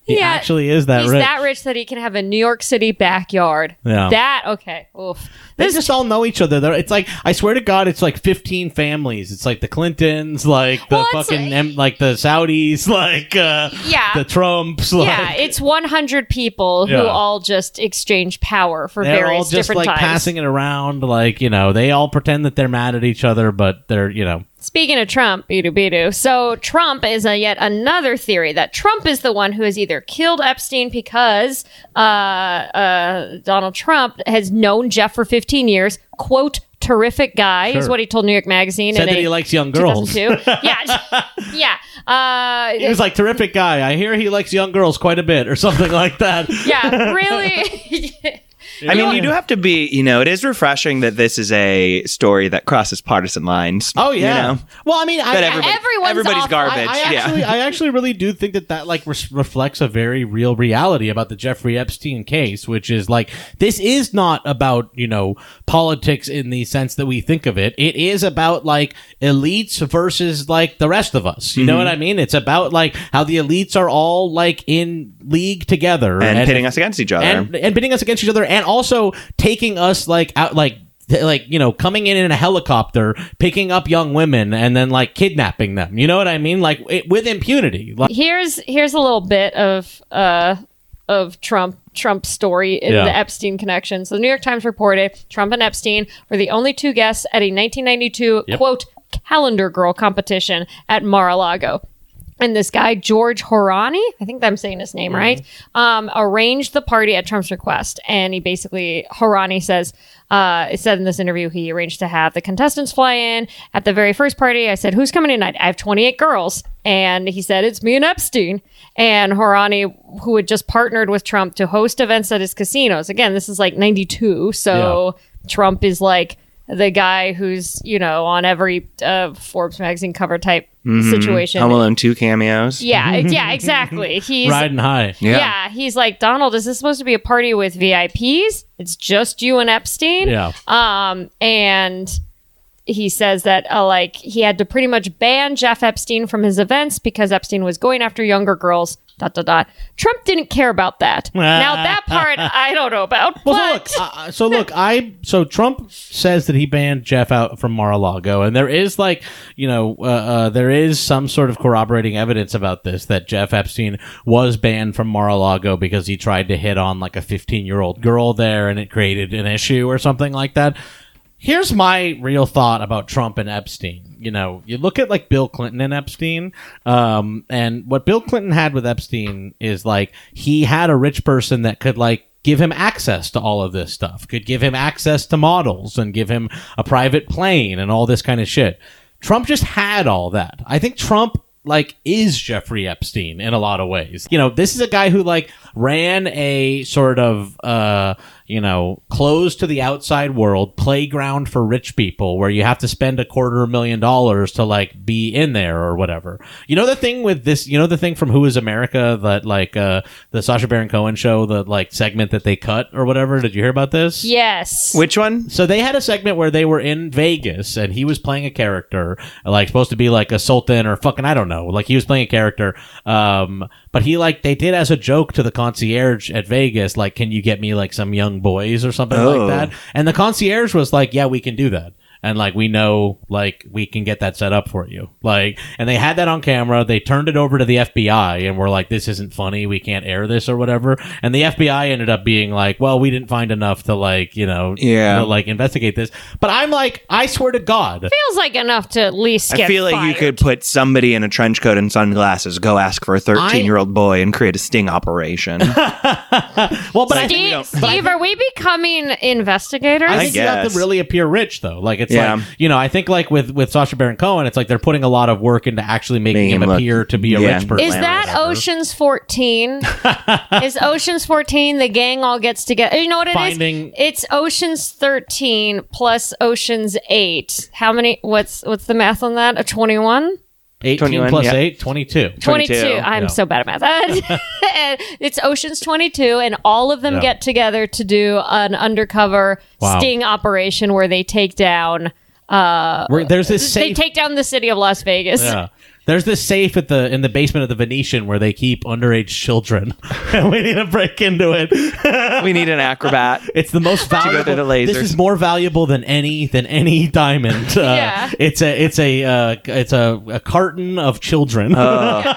He Yeah, actually is that He's rich. that rich that he can have a New York City backyard. Yeah. That okay. Oof. They just all know each other. They're, it's like I swear to God, it's like fifteen families. It's like the Clintons, like the Well, it's fucking, like- em- like the Saudis, <laughs> like uh, Yeah. the Trumps. Like, yeah, it's 100 people who all just exchange power for they're various all just different like times. passing it around. Like you know, they all pretend that they're mad at each other, but they're you know Speaking of Trump, beedoo beedoo. So Trump is a yet another theory that Trump is the one who has either killed Epstein because uh, uh, Donald Trump has known Jeff for 15 years. Quote, terrific guy is what he told New York Magazine. said that a he likes young girls. 2002. <laughs> yeah, yeah. Uh, He was like terrific guy. I hear he likes young girls quite a bit, or something like that. yeah, really. <laughs> <laughs> I mean, you do have to be, you know, it is refreshing that this is a story that crosses partisan lines. Oh yeah. You know? Well, I mean, I, That everybody, everyone's everybody's off- garbage. I, I yeah. actually, I actually really do think that that like res- reflects a very real reality about the Jeffrey Epstein case, which is like this is not about you know politics in the sense that we think of it. It is about like elites versus like the rest of us. You know Mm-hmm. what I mean? It's about like how the elites are all like in league together and, pitting us against each other. and and pitting us against each other, and also taking us like out like like you know coming in in a helicopter, picking up young women, and then like kidnapping them. You know what I mean? Like it, with impunity. Like, here's here's a little bit of uh of Trump Trump's story in Yeah. the Epstein connection. So the New York Times reported Trump and Epstein were the only two guests at a 1992 Yep. quote calendar girl competition at Mar-a-Lago. And this guy, George Houraney, I think I'm saying his name right, um, arranged the party at Trump's request. And he basically, Houraney says, uh, it said in this interview, he arranged to have the contestants fly in. At the very first party, I said, Who's coming tonight? I have 28 girls. And he said, It's me and Epstein. And Houraney, who had just partnered with Trump to host events at his casinos. Again, this is like 92. So Trump is like, the guy who's you know on every uh, Forbes magazine cover type situation. Home Alone 2 cameos. Yeah, yeah, <laughs> exactly. He's riding high. Yeah. yeah. he's like Donald. Is this supposed to be a party with VIPs? It's just you and Epstein. Yeah. Um, and he says that uh, like he had to pretty much ban Jeff Epstein from his events because Epstein was going after younger girls. Dot dot dot. Trump didn't care about that. now that part <laughs> I don't know about. Well, but so look, uh, so look, I so Trump says that he banned Jeff out from Mar-a-Lago, and there is like, you know, uh, uh, there is some sort of corroborating evidence about this that Jeff Epstein was banned from Mar-a-Lago because he tried to hit on like a 15-year-old girl there, and it created an issue or something like that. Here's my real thought about Trump and Epstein. You know, you look at like Bill Clinton and Epstein, um, and what Bill Clinton had with Epstein is like he had a rich person that could like give him access to all of this stuff, could give him access to models and give him a private plane and all this kind of shit. Trump just had all that. I think Trump like is Jeffrey Epstein in a lot of ways. You know, this is a guy who like ran a sort of uh you know, closed to the outside world, playground for rich people where you have to spend a quarter million dollars to like be in there or whatever. You know the thing with this, you know the thing from Who is America that like uh the Sacha Baron Cohen show, the like segment that they cut or whatever. Did you hear about this? yes. Which one? So they had a segment where they were in Vegas and he was playing a character, like supposed to be like a sultan or fucking I don't know, like he was playing a character. Um, but he like they did as a joke to the concierge at Vegas, like, can you get me like some young boys or something Oh. like that? And the concierge was like, yeah, we can do that. And like we know, like we can get that set up for you. Like, and they had that on camera. They turned it over to the FBI and were like, "This isn't funny. We can't air this or whatever." And the FBI ended up being like, "Well, we didn't find enough to like, you know, Yeah. to, like investigate this." But I'm like, I swear to God, feels like enough to at least get. I feel like you could put somebody in a trench coat and sunglasses, go ask for a 13 year old boy, and create a sting operation. <laughs> well, but I think Steve, don't- Steve are we becoming investigators? I I think you have guess. to really appear rich though. Like it's Yeah. like you know, I think like with with Sacha Baron Cohen, it's like they're putting a lot of work into actually making Making him him look- appear to be a yeah. rich person. Is that. Ocean's 14? <laughs> is Ocean's 14 the gang all gets together? You know what it is? Finding- It's Ocean's 13 plus Ocean's 8. How many what's what's the math on that? A 21? 18 21, plus yeah. 8, 22. 22. 22, I'm yeah. so bad at math. <laughs> It's Ocean's 22 and all of them Yeah. get together to do an undercover Wow. sting operation where they take down uh Where there's this they take down the city of Las Vegas. Yeah. There's this safe at the in the basement of the Venetian where they keep underage children. <laughs> and we need to break into it. <laughs> we need an acrobat. It's the most valuable. through the lasers. This is more valuable than any than any diamond. Uh, Yeah. It's a it's a uh, it's a, a carton of children. <laughs>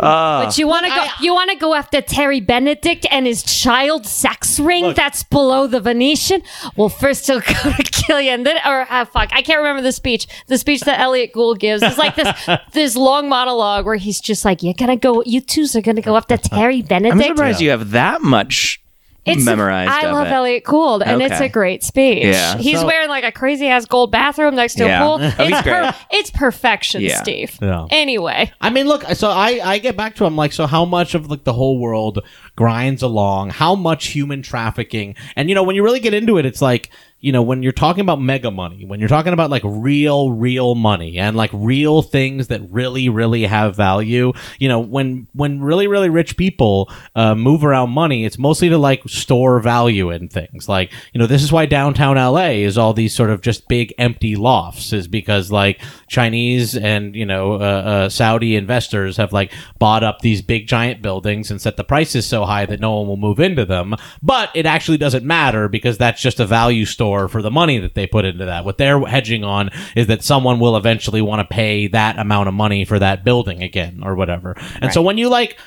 But you want to go? you want to go after Terry Benedict and his child sex ring Look. that's below the Venetian? Well, first he'll go to kill you, and then or ah, fuck, I can't remember the speech. The speech that Elliott Gould gives is like this this long monologue where he's just like, "You're gonna go. You twos are gonna go up to <laughs> Terry Benedict." I'm surprised you have that much It's memorized. I of love it. Elliott Gould, and it's a great speech. Yeah. he's So- wearing like a crazy ass gold bathroom next to Yeah. a pool. Oh, <laughs> he's it's, great. it's perfection, Yeah. Steve. Yeah. Anyway, I mean, look. So I I get back to him like so. How much of like the whole world grinds along? How much human trafficking? And you know, when you really get into it, it's like you know when you're talking about mega money, when you're talking about like real, real money and like real things that really, really have value. You know, when when really, really rich people uh, move around money, it's mostly to like store value in things. Like you know, this is why downtown LA is all these sort of just big empty lofts, is because like Chinese and you know uh, uh, Saudi investors have like bought up these big giant buildings and set the prices so high that no one will move into them. But it actually doesn't matter because that's just a value store for the money that they put into that. What they're hedging on is that someone will eventually want to pay that amount of money for that building again or whatever. And so when you like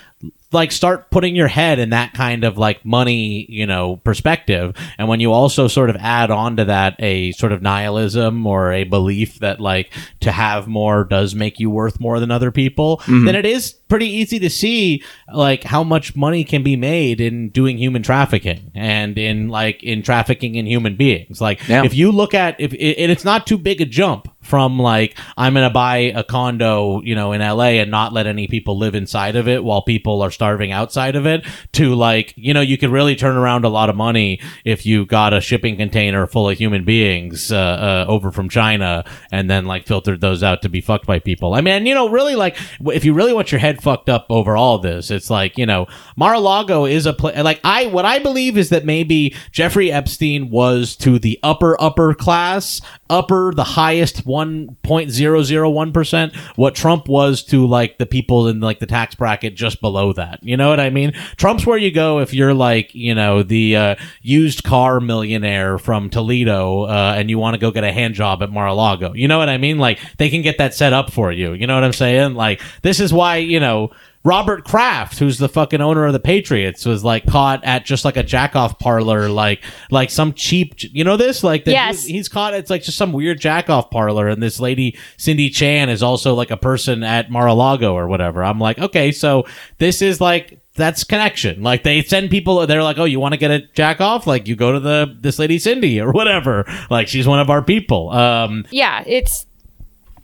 like start putting your head in that kind of like money, you know, perspective. And when you also sort of add on to that a sort of nihilism or a belief that like to have more does make you worth more than other people, mm-hmm. then it is pretty easy to see like how much money can be made in doing human trafficking and in like in trafficking in human beings. Like Yeah. if you look at if it's not too big a jump from like I'm going to buy a condo, you know, in LA and not let any people live inside of it while people are starving outside of it to like, you know, you could really turn around a lot of money if you got a shipping container full of human beings uh, uh, over from China and then like filtered those out to be fucked by people. I mean, you know, really like if you really want your head fucked up over all this, it's like, you know, Mar-a-Lago is a place like I what I believe is that maybe Jeffrey Epstein was to the upper upper class, upper the highest 1.001% what Trump was to like the people in like the tax bracket just below that. You know what I mean? Trump's where you go if you're like, you know, the uh, used car millionaire from Toledo uh, and you want to go get a hand job at Mar-a-Lago. You know what I mean? Like they can get that set up for you. You know what I'm saying? Like this is why, you know, Robert Kraft, who's the fucking owner of the Patriots, was like caught at just like a jack off parlor, like like some cheap, you know this, like that Yes. he's, he's caught. It's like just some weird jack off parlor, and this lady Cindy Chan is also like a person at Mar-a-Lago or whatever. I'm like, okay, so this is like that's connection. Like they send people, they're like, oh, you want to get a jack off? Like you go to the this lady Cindy or whatever. Like she's one of our people. Um, Yeah, it's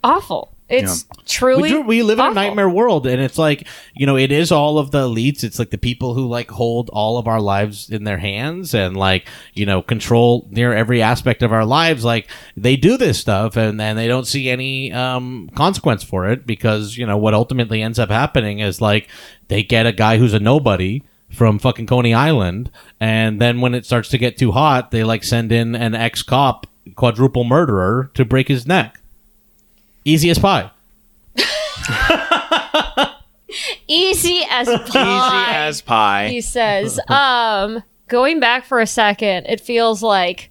awful. It's we, truly do, we live in a nightmare world and it's like you know it is all of the elites. It's like the people who like hold all of our lives in their hands and like you know control near every aspect of our lives. Like they do this stuff and then they don't see any um consequence for it because you know what ultimately ends up happening is like they get a guy who's a nobody from fucking Coney Island and then when it starts to get too hot they like send in an ex-cop quadruple murderer to break his neck easy as pie easy as pie. Easy as pie. he says. Um, going back for a second, it feels like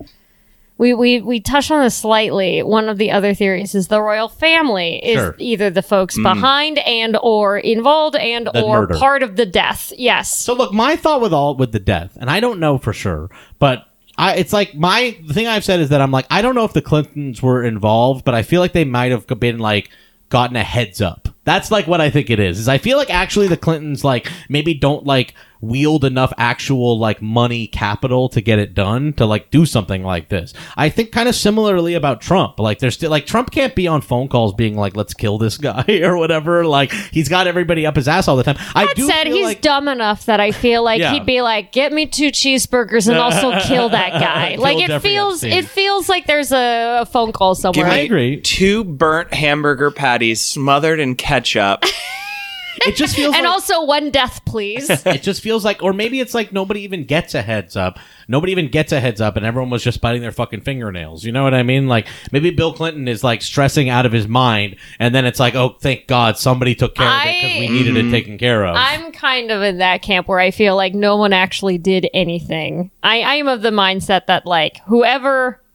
we we we touched on this slightly. One of the other theories is the royal family is Sure. either the folks behind and or involved and The or murder. part of the death. Yes. So look, my thought with all with the death, and I don't know for sure, but I it's like my the thing I've said is that I'm like I don't know if the Clintons were involved, but I feel like they might have been like gotten a heads up. That's like what I think it is. Is I feel like actually the Clintons like maybe don't like wield enough actual like money capital to get it done to like do something like this. I think kind of similarly about Trump. Like there's still like Trump can't be on phone calls being like let's kill this guy <laughs> or whatever. Like he's got everybody up his ass all the time. I That do said, he's like dumb enough that I feel like Yeah. he'd be like, "Get me two cheeseburgers and also <laughs> kill that guy." Kill like it Jeffrey feels, Epstein. it feels like there's a, a phone call somewhere. Give I agree. Two burnt hamburger patties smothered in ketchup. <laughs> it just feels <laughs> and like, also one death, please. <laughs> it just feels like or maybe it's like nobody even gets a heads up. Nobody even gets a heads up and everyone was just biting their fucking fingernails. You know what i mean? Like maybe bill clinton is like stressing out of his mind and then it's like oh thank god somebody took care of it because we I- needed it mm-hmm. taken care of. I'm kind of in that camp where I feel like no one actually did anything. I, I am of the mindset that like whoever, wh-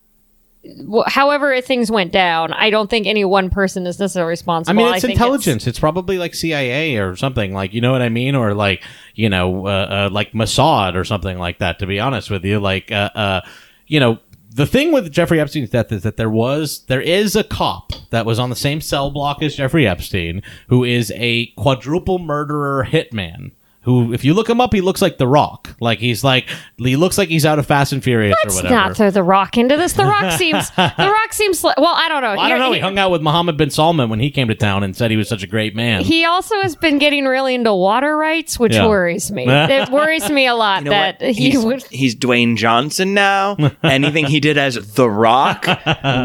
however things went down, I don't think any one person is necessarily responsible. I mean, it's think intelligence. It's, probably like CIA or something, like you know what I mean, or like you know, uh, uh, like Mossad or something like that. To be honest with you, like uh, uh, you know, the thing with Jeffrey Epstein's death is that there was there is a cop that was on the same cell block as Jeffrey Epstein, who is a quadruple murderer hitman. Who, if you look him up, he looks like The Rock. Like he's like he looks like he's out of Fast and Furious or Let's whatever. not throw the rock into this. The rock <laughs> seems. the rock seems. Like, well, I don't know. Well, I don't know. He hung out with Mohammed bin Salman when he came to town and said he was such a great man. He also has been getting really into water rights, which Yeah. worries me. <laughs> it worries me a lot You know that what? he he's, would. he's Dwayne Johnson now. <laughs> Anything he did as The Rock,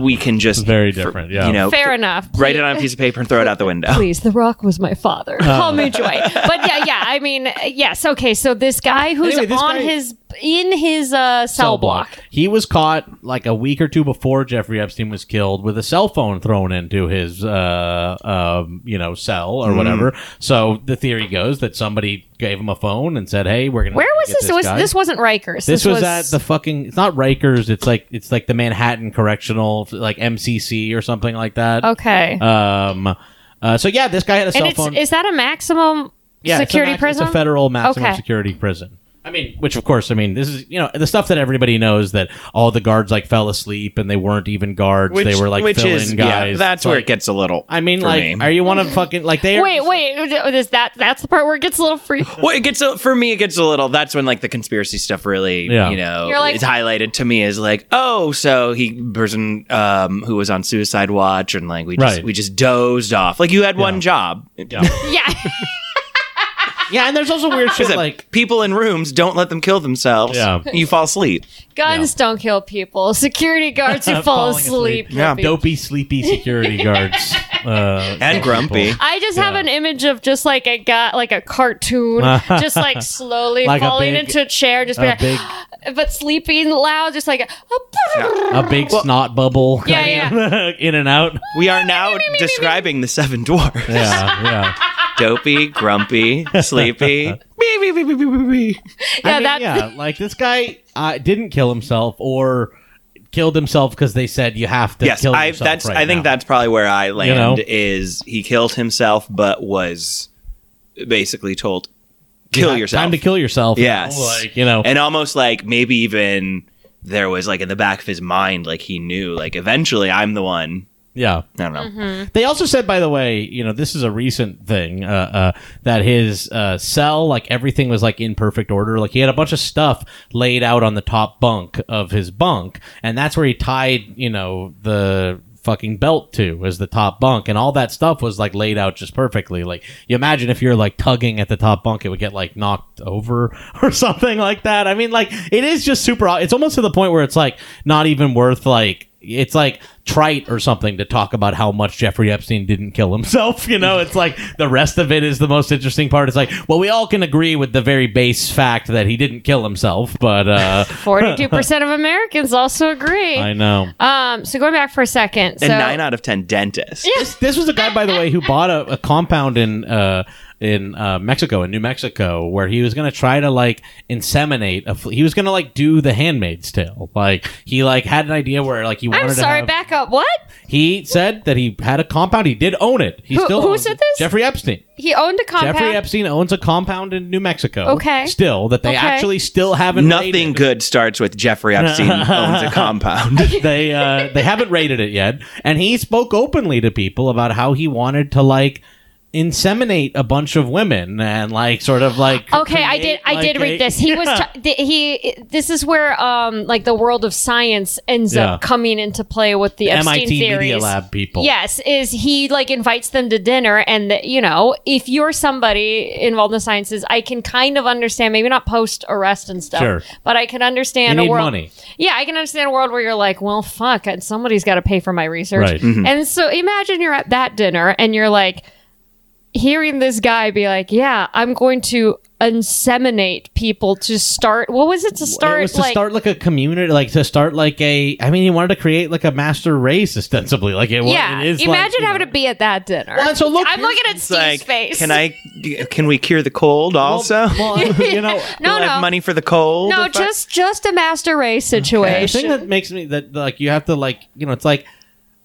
we can just Very for- different, yeah. You know, Fair enough. write it on a piece of paper and throw it out the window. Please, The Rock was my father. Oh. Call me Joy. But yeah, yeah. I mean, yes. Okay, so this guy who's Anyway, this on guy- his in his uh, cell, block. He was caught like a week or two before Jeffrey Epstein was killed with a cell phone thrown into his, uh, um, you know, cell or whatever. So the theory goes that somebody gave him a phone and said, "Hey, we're gonna." Where was get this? It was, guy." this wasn't Rikers. This was, at the fucking. It's not Rikers. It's like it's like the Manhattan Correctional, like MCC or something like that. okay. Um. Uh, so yeah, this guy had a and cell it's phone. is that a maximum yeah, it's a security prison? It's a federal maximum Okay. security prison. I mean, which of course, I mean, this is you know the stuff that everybody knows that all the guards like fell asleep and they weren't even guards; they were like fill-in guys. Yeah, that's It's where it gets a little. I mean, for like, me. are you want to fucking like they? Wait, wait. Is that that's the part where it gets a little free? <laughs> Well, it gets a, for me. It gets a little. That's when like the conspiracy stuff really, Yeah. you know, You're like- is highlighted to me as like, oh, so he person um who was on suicide watch and like we just Right. we just dozed off. Like you had one job. Yeah. <laughs> Yeah. Yeah, and there's also weird <laughs> shit like people in rooms don't let them kill themselves. Yeah. you fall asleep. Guns don't kill people. Security guards who <laughs> fall Falling asleep. asleep. Yeah. dopey, sleepy security <laughs> guards uh, And grumpy. I just have Yeah. an image of just like a guy, like a cartoon, just like slowly Like a falling big- into a chair, just a be like, big- <gasps> but sleeping loud, just like a, <gasps> a big snot bubble, Yeah, kinda in and out. We are now describing the seven dwarfs. Yeah, yeah. Dopey, grumpy, sleepy. <laughs> Bee, bee, bee, bee, bee, bee, bee. yeah, I mean, that yeah, <laughs> like this guy uh, didn't kill himself or killed himself because they said you have to yes, kill I yourself. that's right I think now. that's probably where I land know? is he killed himself but was basically told kill Yeah, yourself. Time to kill yourself. Yes. like you know. And almost like maybe even there was like in the back of his mind like he knew like eventually I'm the one. Yeah. I don't know. Mm-hmm. They also said, by the way, you know, this is a recent thing, uh, uh, that his uh, cell, like everything was like in perfect order. Like he had a bunch of stuff laid out on the top bunk of his bunk, and that's where he tied, you know, the fucking belt to as the top bunk, and all that stuff was like laid out just perfectly. Like you imagine if you're like tugging at the top bunk, it would get like knocked over <laughs> or something like that. I mean, like it is just super. It's almost to the point where it's like not even worth like it's like trite or something to talk about how much Jeffrey Epstein didn't kill himself. You know, it's like the rest of it is the most interesting part. It's like, well, we all can agree with the very base fact that he didn't kill himself, but uh, <laughs> forty-two percent of Americans also agree. I know. Um, so going back for a second, so And nine out of ten dentists. This, this was a guy, by the way, who bought a, a compound in uh, in uh, Mexico, in New Mexico, where he was going to try to like inseminate. A, fl- he was going to like do the Handmaid's Tale. Like he like had an idea where like he wanted I'm to sorry, have- back up. What? He said that he had a compound. He did own it. He Who- still who owns said it. this? Jeffrey Epstein. He owned a compound. Jeffrey Epstein owns a compound in New Mexico. Okay. Still, that they Okay. actually still haven't Nothing raided. good starts with Jeffrey Epstein <laughs> owns a compound. <laughs> they uh, they haven't rated it yet, and he spoke openly to people about how he wanted to like inseminate a bunch of women and like sort of like Okay, I did. create, I like, did read a- this. He was. T- th- he. This is where um like the world of science ends Yeah. up coming into play with the Epstein MIT theories. Media Lab people. Yes, is he like invites them to dinner, and the, you know, if you're somebody involved in the sciences, I can kind of understand, maybe not post arrest and stuff, Sure. but I can understand You a world. money. Yeah, I can understand a world where you're like, well, fuck, and somebody's got to pay for my research, Right. Mhm. and so imagine you're at that dinner and you're like hearing this guy be like, "Yeah, I'm going to inseminate people to start." What was it to start? it was to like, start like a community, like to start like a. I mean, he wanted to create like a master race, ostensibly. Like it, wa- yeah. it is. Imagine you having know- to be at that dinner. Well, so look, I'm looking at It's Steve's like, face. can I? Can we cure the cold also? Well, <laughs> you <laughs> know, No, no, have money for the cold. no, if I- just just a master race situation. the thing that makes me that like you have to like you know it's like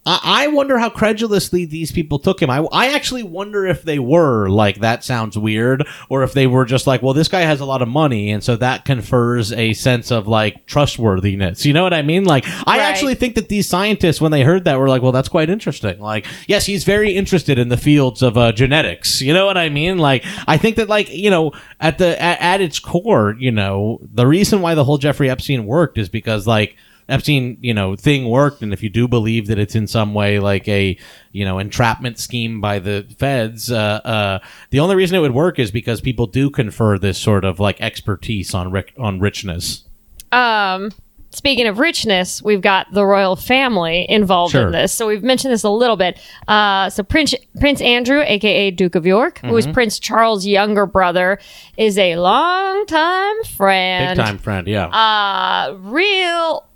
I, I wonder how credulously these people took him. I, I actually wonder if they were like that sounds weird, or if they were just like, well, this guy has a lot of money, and so that confers a sense of like trustworthiness. You know what I mean? Like, I Right. actually think that these scientists, when they heard that, were like, well, that's quite interesting. Like, yes, he's very interested in the fields of uh, genetics. You know what I mean? Like, I think that like you know at the at, at its core, you know, the reason why the whole Jeffrey Epstein worked is because like. Epstein, you know, thing worked, and if you do believe that it's in some way like a, you know, entrapment scheme by the feds, uh, uh, the only reason it would work is because people do confer this sort of like expertise on ric- on richness. um speaking of richness we've got the royal family involved Sure. in this so we've mentioned this a little bit uh so prince prince andrew aka duke of york who Mm-hmm. is prince charles younger brother is a long time friend, Big time friend, yeah. uh real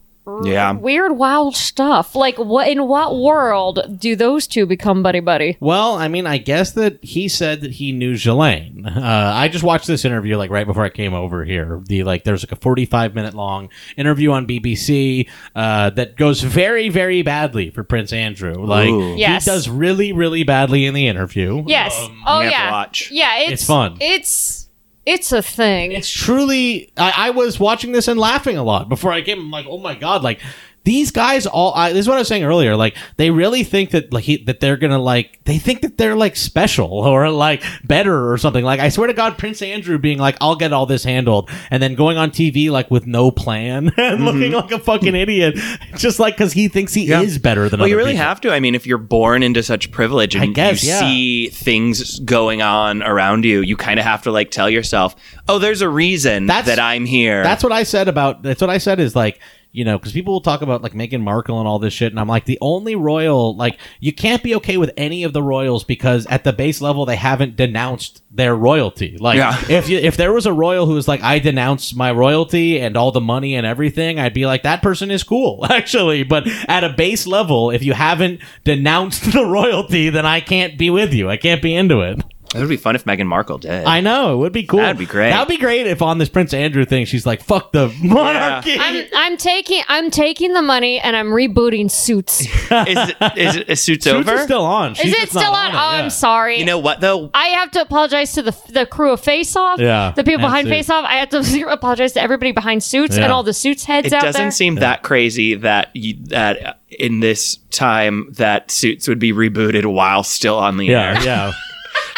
Yeah. weird wild stuff like what in what world do those two become buddy buddy Well, I mean, I guess that he said that he knew Ghislaine. Uh, I just watched this interview like right before I came over here. The like, there's like a 45 minute long interview on BBC uh, that goes very, very badly for Prince Andrew. Like, Ooh. Yes. he does really, really badly in the interview. yes Um, oh you have to yeah watch. yeah it's, It's fun. it's It's a thing. it's truly I, I was watching this and laughing a lot before I came. I'm like, oh my god, like these guys all. I, this is what I was saying earlier. Like they really think that like he, that they're gonna like they think that they're like special <laughs> or like better or something. Like I swear to God, Prince Andrew being like, I'll get all this handled, and then going on TV like with no plan <laughs> and looking like a fucking idiot, just like because he thinks he Mm-hmm. Yeah. is better than. Well, you really people. have to. I mean, if you're born into such privilege and guess, you yeah. see things going on around you, you kind of have to like tell yourself, "Oh, there's a reason That's- that I'm here." That's what I said about. That's what I said is like you know because people will talk about like Meghan Markle and all this shit, and I'm like the only royal like you can't be okay with any of the royals because at the base level they haven't denounced their royalty. Like Yeah. if you if there was a royal who was like I denounce my royalty and all the money and everything, I'd be like that person is cool <laughs> actually. But at a base level, if you haven't denounced <laughs> the royalty, then I can't be with you. I can't be into it. It would be fun if Meghan Markle did. I know it would be cool. That'd be great. That'd be great if on this Prince Andrew thing, she's like, "Fuck the monarchy." I'm I'm taking I'm taking the money and I'm rebooting Suits. Is <laughs> is it, is it is Suits, Suits over? is still on. She's it still not on? it, Oh, yeah. I'm sorry. you know what though? I have to apologize to the the crew of Face Off. Yeah, The people behind Suits. Face Off. I have to <laughs> apologize to everybody behind Suits Yeah. and all the Suits heads out. It doesn't there. seem that crazy that you, that uh, in this time that Suits would be rebooted while still on the Yeah, air. yeah. <laughs>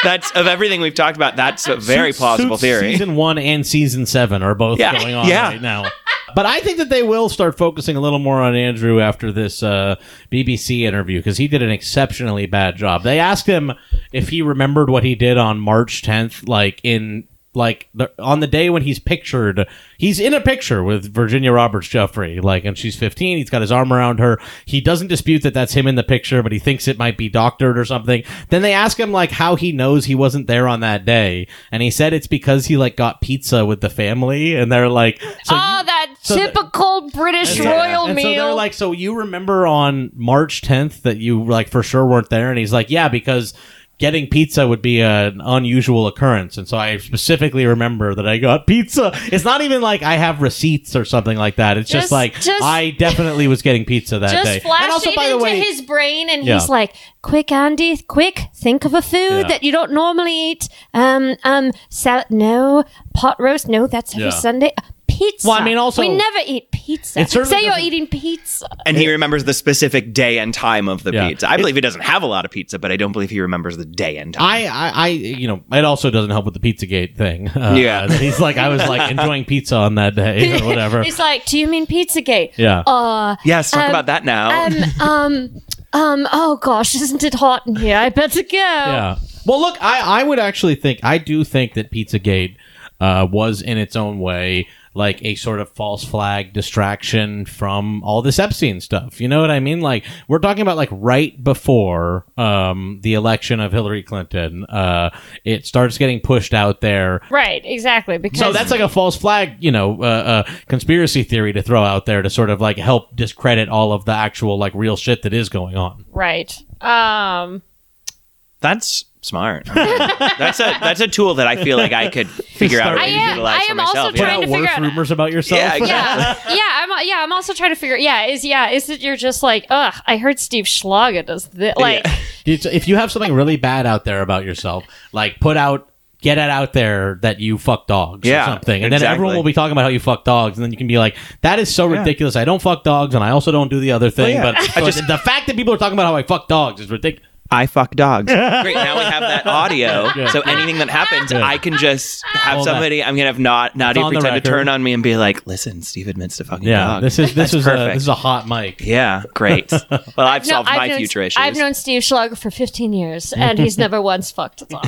That's of everything we've talked about. That's a very Suits- plausible Suits theory. Season one and season seven are both Yeah, going on yeah. right now. But I think that they will start focusing a little more on Andrew after this uh, BBC interview because he did an exceptionally bad job. They asked him if he remembered what he did on March 10th, like in like the, on the day when he's pictured he's in a picture with virginia roberts Giuffre like and she's 15 he's got his arm around her he doesn't dispute that that's him in the picture but he thinks it might be doctored or something then they ask him like how he knows he wasn't there on that day and he said it's because he like got pizza with the family and they're like so oh, you- that so typical British yeah. royal and meal. So they're like, so you remember on March 10th that you like for sure weren't there? And he's like, yeah, because getting pizza would be an unusual occurrence. And so I specifically remember that I got pizza. It's not even like I have receipts or something like that. It's just, Just- like just- I definitely was getting pizza that day. and also, it by the way, his brain, and Yeah. he's like, "Quick, Andy, quick! Think of a food Yeah. that you don't normally eat. Um, um, salad? No, pot roast? No, that's every Yeah. Sunday. Pizza. Well, I mean, also- we never eat pizza. It certainly Say you're eating pizza. And he remembers the specific day and time of the Yeah. pizza. I believe he doesn't have a lot of pizza, but I don't believe he remembers the day and time. I, I, I, you know, it also doesn't help with the Pizzagate thing. <laughs> Uh, Yeah. he's like, I was like <laughs> enjoying pizza on that day or <laughs> whatever. He's like, "Do you mean Pizzagate? Yeah. Uh, yes, talk um, about that now. um, um, um. Oh gosh, isn't it hot in here? I better go. Yeah. Well, look, I, I would actually think I do think that Pizzagate uh, was in its own way like a sort of false flag distraction from all this Epstein stuff. You know what I mean? Like we're talking about like right before um, the election of Hillary Clinton, uh, it starts getting pushed out there. Right. Exactly. Because So that's like a false flag, you know, uh, uh, conspiracy theory to throw out there to sort of like help discredit all of the actual like real shit that is going on. right. Um. That's smart. that's a that's a tool that I feel like I could figure out I am- I am also myself. Put trying yeah. out to figure worse out- rumors about yourself. Yeah, exactly. yeah, yeah. I'm yeah. I'm also trying to figure. Yeah, is yeah. Is it you're just like, ugh? I heard Steve Schlager does this. Like, It's, if you have something really bad out there about yourself, like put out, get it out there that you fuck dogs Yeah, or something, and then everyone will be talking about how you fuck dogs, and then you can be like, "That is so ridiculous. I don't fuck dogs, and I also don't do the other thing." Oh, yeah. But I <laughs> just- the fact that people are talking about how I fuck dogs is ridiculous. I fuck dogs. <laughs> Great. Now we have that audio. So anything that happens, Good. I can just have Hold that. somebody. I'm gonna have not Nadia on the pretend to turn on me and be like, "Listen, Steve admits to fucking Yeah, dog." this is this That's is a, perfect. this is a hot mic. yeah, great. <laughs> Well, I've no, solved my known, future issues. I've known Steve Schlager for 15 years, and he's <laughs> never once fucked a dog.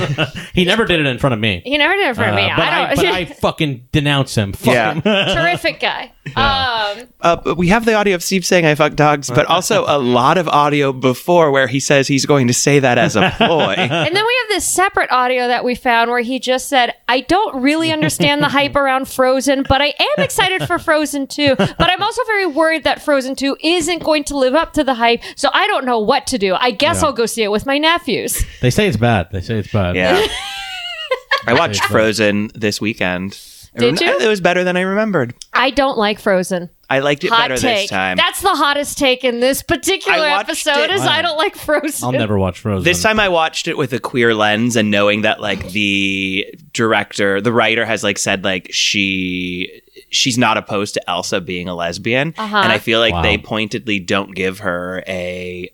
He never did it in front of me. He never did it for Uh, of me. but I I, don't. but I fucking denounce him. Fuck Yeah. him. terrific guy. Um, uh, we have the audio of Steve saying I fuck dogs, but also a lot of audio before where he says he's going to say that as a ploy. <laughs> and then we have this separate audio that we found where he just said, "I don't really understand the hype around Frozen, but I am excited for Frozen 2. But I'm also very worried that Frozen 2 isn't going to live up to the hype, so I don't know what to do. I guess Yeah. I'll go see it with my nephews." They say it's bad. They say it's bad. Yeah. <laughs> I watched Frozen this weekend. Did you? It was better than I remembered. I don't like Frozen. I liked it Hot better take. this time. That's the hottest take in this particular I watched episode. it- Is I don't like Frozen. I'll never watch Frozen. This time I watched it with a queer lens and knowing that like the director, the writer has like said like she she's not opposed to Elsa being a lesbian. Uh-huh. And I feel like Wow. they pointedly don't give her a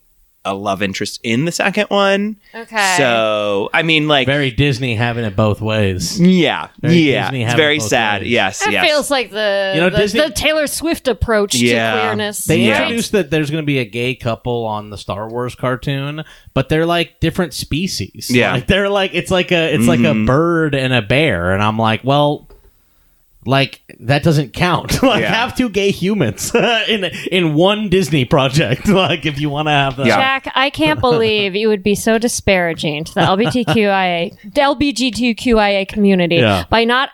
a love interest in the second one. Okay. So, I mean like very Disney having it both ways. yeah. Very yeah. Disney It's have it very sad. ways. Yes, That yes. feels like the You know, the, Disney- the Taylor Swift approach Yeah. to queerness. They Yeah. introduced that there's going to be a gay couple on the Star Wars cartoon, but they're like different species. Yeah. like, they're like it's like a it's like a Mhm. bird and a bear, and I'm like, well, like that doesn't count. <laughs> like Yeah. have two gay humans <laughs> in in one Disney project. <laughs> like if you want to have that. Yeah. Jack, I can't believe you would be so disparaging to the LGBTQIA, the LGBTQIA community Yeah. by not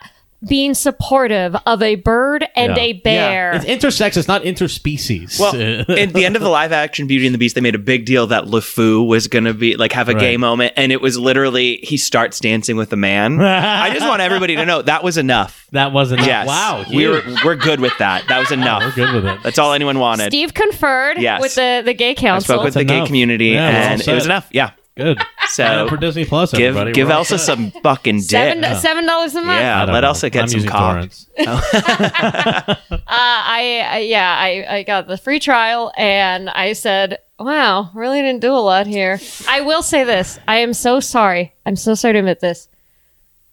being supportive of a bird and Yeah. a bear. It's intersex. It's not interspecies. Well, <laughs> at the end of the live action Beauty and the Beast, they made a big deal that LeFou was going to be like have a gay moment, and it was literally he starts dancing with a man. I just want everybody to know that was enough. <laughs> that wasn't. Yes, Wow. We were, we're good with that. That was enough. We're enough. good with it. That's all anyone wanted. Steve conferred Yes. with the, the gay I council. spoke with the That's gay community, Yeah, and it was enough. Yeah. Good. Sign So up for Disney Plus. give everybody. give We're all Elsa set. some fucking dick. Seven seven dollars a month. Yeah, don't let know. Elsa get I'm some using cock. torrents. <laughs> Uh, I, I yeah, I, I got the free trial and I said, "Wow, really didn't do a lot here." I will say this: I am so sorry. I'm so sorry to admit this.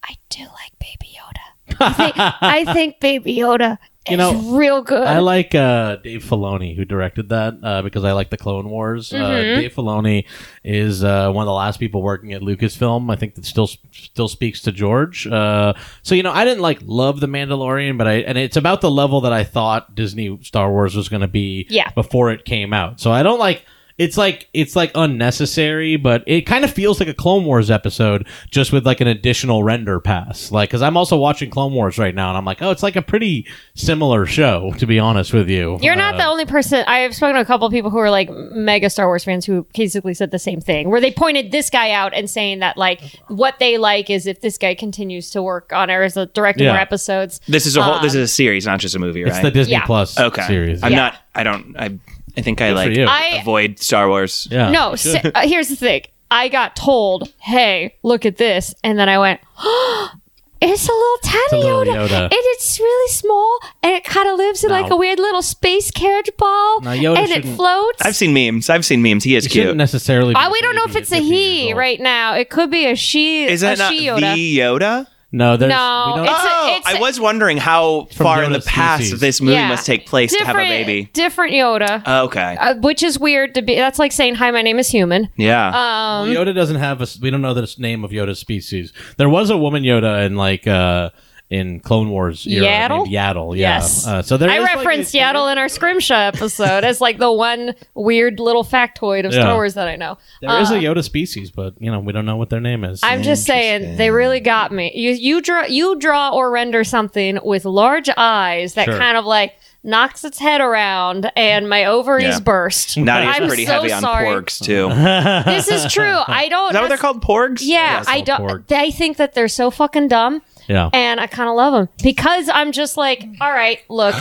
I do like Baby Yoda. I think, I think Baby Yoda is You know, real good. I like uh, Dave Filoni, who directed that, uh, because I like the Clone Wars. Uh, Mm-hmm. Dave Filoni is uh, one of the last people working at Lucasfilm. I think that still still speaks to George. Uh, so you know, I didn't like love the Mandalorian, but I and it's about the level that I thought Disney Star Wars was going to be Yeah. before it came out. So I don't like. It's like it's like unnecessary, but it kind of feels like a Clone Wars episode, just with like an additional render pass. Like, because I'm also watching Clone Wars right now, and I'm like, oh, it's like a pretty similar show, to be honest with you. You're not Uh, the only person. I've spoken to a couple of people who are like mega Star Wars fans who basically said the same thing, where they pointed this guy out and saying that like what they like is if this guy continues to work on it as a directing Yeah. more episodes. This is a whole. this Um, is a series, not just a movie, right? It's the Disney Yeah. Plus okay. series. I'm Yeah. not. I don't. I. I think I Good for like you. I avoid Star Wars. yeah. no. Good. si- uh, here's the thing. I got told, "Hey, look at this," and then I went. <gasps> It's a little tiny little Yoda. Yoda. and it's really small, and it kind of lives in like No. a weird little space carriage ball, No, Yoda and it shouldn't- floats. I've seen memes. I've seen memes. He is It shouldn't cute. necessarily. Be Uh, we don't know if baby it's at a 15 years he old. right now. It could be a she. Is a that not she Yoda. the Yoda? No, there's. No, we don't- it's a- oh, it's I a- was wondering how From far in the past species. this movie Yeah. must take place to have a baby. Different Yoda. Okay. uh, which is weird to be. That's like saying, "Hi, my name is human." yeah. Um, Yoda doesn't have a. We don't know the name of Yoda's species. There was a woman Yoda in like uh in Clone Wars era Yaddle? named Yaddle. Yeah. Yes. Uh, so there. I is, like, referenced a- Yaddle in our Scrimshaw episode as like the one weird little factoid of Yeah. Star Wars that I know. There is Uh, a Yoda species, but you know we don't know what their name is. I'm just saying they really got me. You you draw you draw or render something with large eyes that Sure. kind of like knocks its head around, and my ovaries Yeah. burst. <laughs> Nadia's I'm pretty so heavy on sorry. porgs too. <laughs> This is true. I don't. that what they're called? Porgs? Yeah, it's I don't. porg. They think that they're so fucking dumb, yeah. and I kind of love them because I'm just like, all right, look.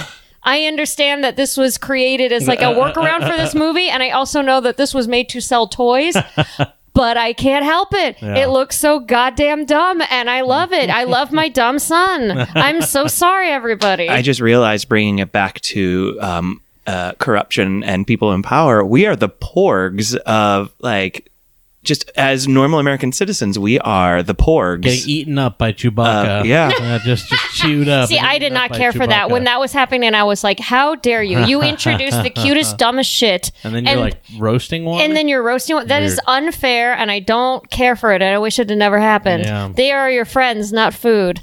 I understand that this was created as like a workaround for this movie, and I also know that this was made to sell toys. <laughs> But I can't help it. Yeah. It looks so goddamn dumb, and I love it. I love my dumb son. I'm so <laughs> sorry, everybody. I just realized bringing it back to um, uh, corruption and people in power, we are the porgs of like just as normal American citizens, we are the porgs. Getting eaten up by Chewbacca. Uh, yeah. <laughs> Uh, just, just chewed up. See, I did not care for that. When that was happening, and I was like, how dare you? You introduced the <laughs> cutest, dumbest shit. and then you're like roasting one. and then you're roasting one. That is Weird. unfair, and I don't care for it. And I wish it had never happened. Yeah. They are your friends, not food.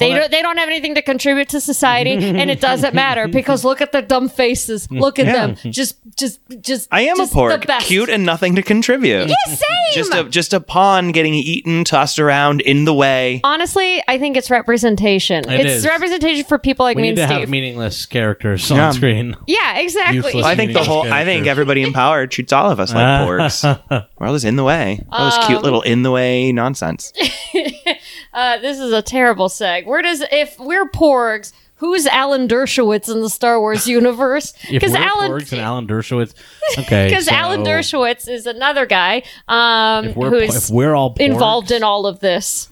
They Well, don't. They don't have anything to contribute to society, and it doesn't matter <laughs> because look at their dumb faces. Mm. Look at them. Just, just, just. I am just a porg, the best. cute and nothing to contribute. Yeah, same. Just a just a pawn getting eaten, tossed around in the way. Honestly, I think it's representation. It it's is. representation for people like we me need and to Steve. have meaningless characters Yeah. on screen. yeah, exactly. Useless. I think the whole. I think everybody in power treats all of us like <laughs> porgs. We're all just in the way. All this cute um, little in the way nonsense. <laughs> Uh, this is a terrible seg. Where does if we're porgs? Who's Alan Dershowitz in the Star Wars <laughs> universe? We're Alan, Porgs and <laughs> Alan Dershowitz, okay, <laughs> because so Alan Dershowitz is another guy um, if we're, who's if we're all Porgs, involved in all of this.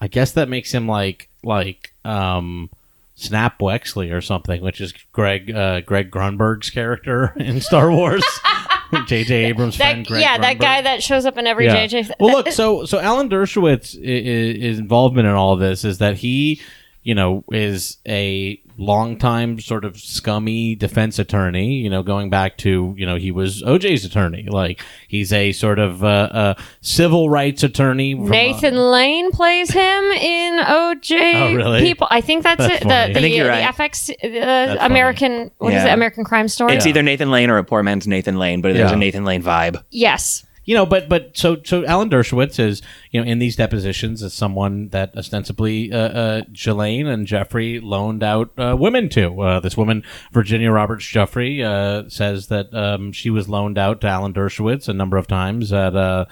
I guess that makes him like like um Snap Wexley or something, which is Greg uh, Greg Grunberg's character in Star Wars. <laughs> J.J. Abrams' That friend Greg yeah, that guy that shows up in every Yeah. JJ. Well, look, so so Alan Dershowitz his involvement in all of this is that he, you know, is a longtime sort of scummy defense attorney. You know, going back to you know he was OJ's attorney. Like he's a sort of uh, uh, civil rights attorney. from a- Nathan Lane plays him in OJ. <laughs> Oh, really? People, I think that's, That's it. The, funny. the, I think you're the. FX uh, American. What is Yeah. it? American Crime Story. It's either Nathan Lane or a poor man's Nathan Lane, but there's Yeah. a Nathan Lane vibe. yes. You know, but but so so Alan Dershowitz is you know in these depositions as someone that ostensibly uh, uh, Ghislaine and Jeffrey loaned out uh, women to. Uh, this woman, Virginia Roberts Giuffre, uh, says that um, she was loaned out to Alan Dershowitz a number of times at. Uh,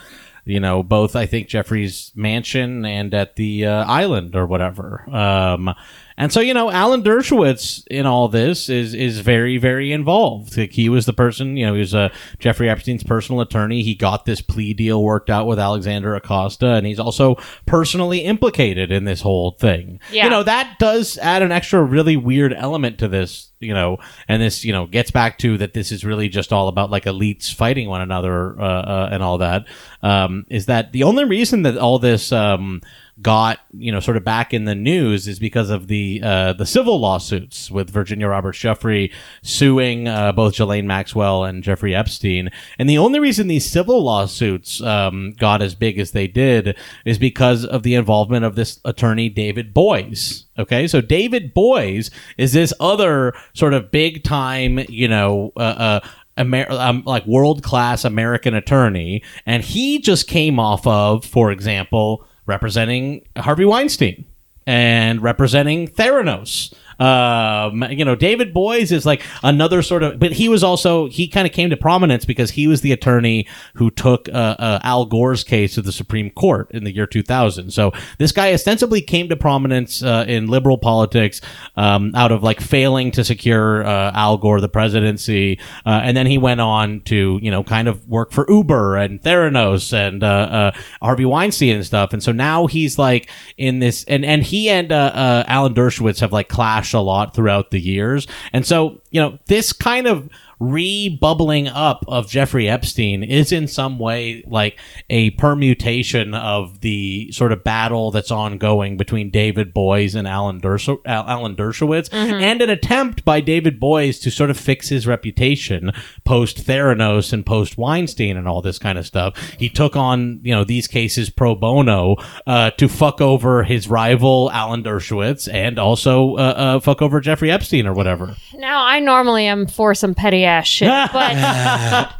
you know, both I think Jeffrey's mansion and at the uh, island or whatever. Um, and so you know, Alan Dershowitz in all this is is very very involved. Like, he was the person, you know, he was uh, Jeffrey Epstein's personal attorney. He got this plea deal worked out with Alexander Acosta, and he's also personally implicated in this whole thing. Yeah. You know, that does add an extra really weird element to this. You know, and this you know gets back to that. This is really just all about like elites fighting one another uh, uh, and all that. Um, is that the only reason that all this um, got you know sort of back in the news is because of the uh, the civil lawsuits with Virginia Roberts Giuffre suing uh, both Ghislaine Maxwell and Jeffrey Epstein. And the only reason these civil lawsuits um, got as big as they did is because of the involvement of this attorney David Boies. Okay, so David Boies is this other sort of big time, you know, uh, uh, Amer- um, like world class American attorney, and he just came off of, for example, representing Harvey Weinstein and representing Theranos. Um, you know, David Boies is like another sort of, but he was also he kind of came to prominence because he was the attorney who took uh, uh, Al Gore's case to the Supreme Court in the year 2000. So this guy ostensibly came to prominence uh, in liberal politics um, out of like failing to secure uh, Al Gore the presidency, uh, and then he went on to you know kind of work for Uber and Theranos and uh, Harvey Weinstein and stuff. And so now he's like in this, and and he and Alan Dershowitz have like clashed a lot throughout the years. And so you know this kind of re-bubbling up of Jeffrey Epstein is in some way like a permutation of the sort of battle that's ongoing between David Boies and Alan, Dershow- Alan Dershowitz and an attempt by David Boies to sort of fix his reputation post Theranos and post Weinstein and all this kind of stuff. He took on, you know, these cases pro bono uh, to fuck over his rival Alan Dershowitz and also uh, uh, fuck over Jeffrey Epstein or whatever. Now I normally am for some petty ass shit, <laughs> but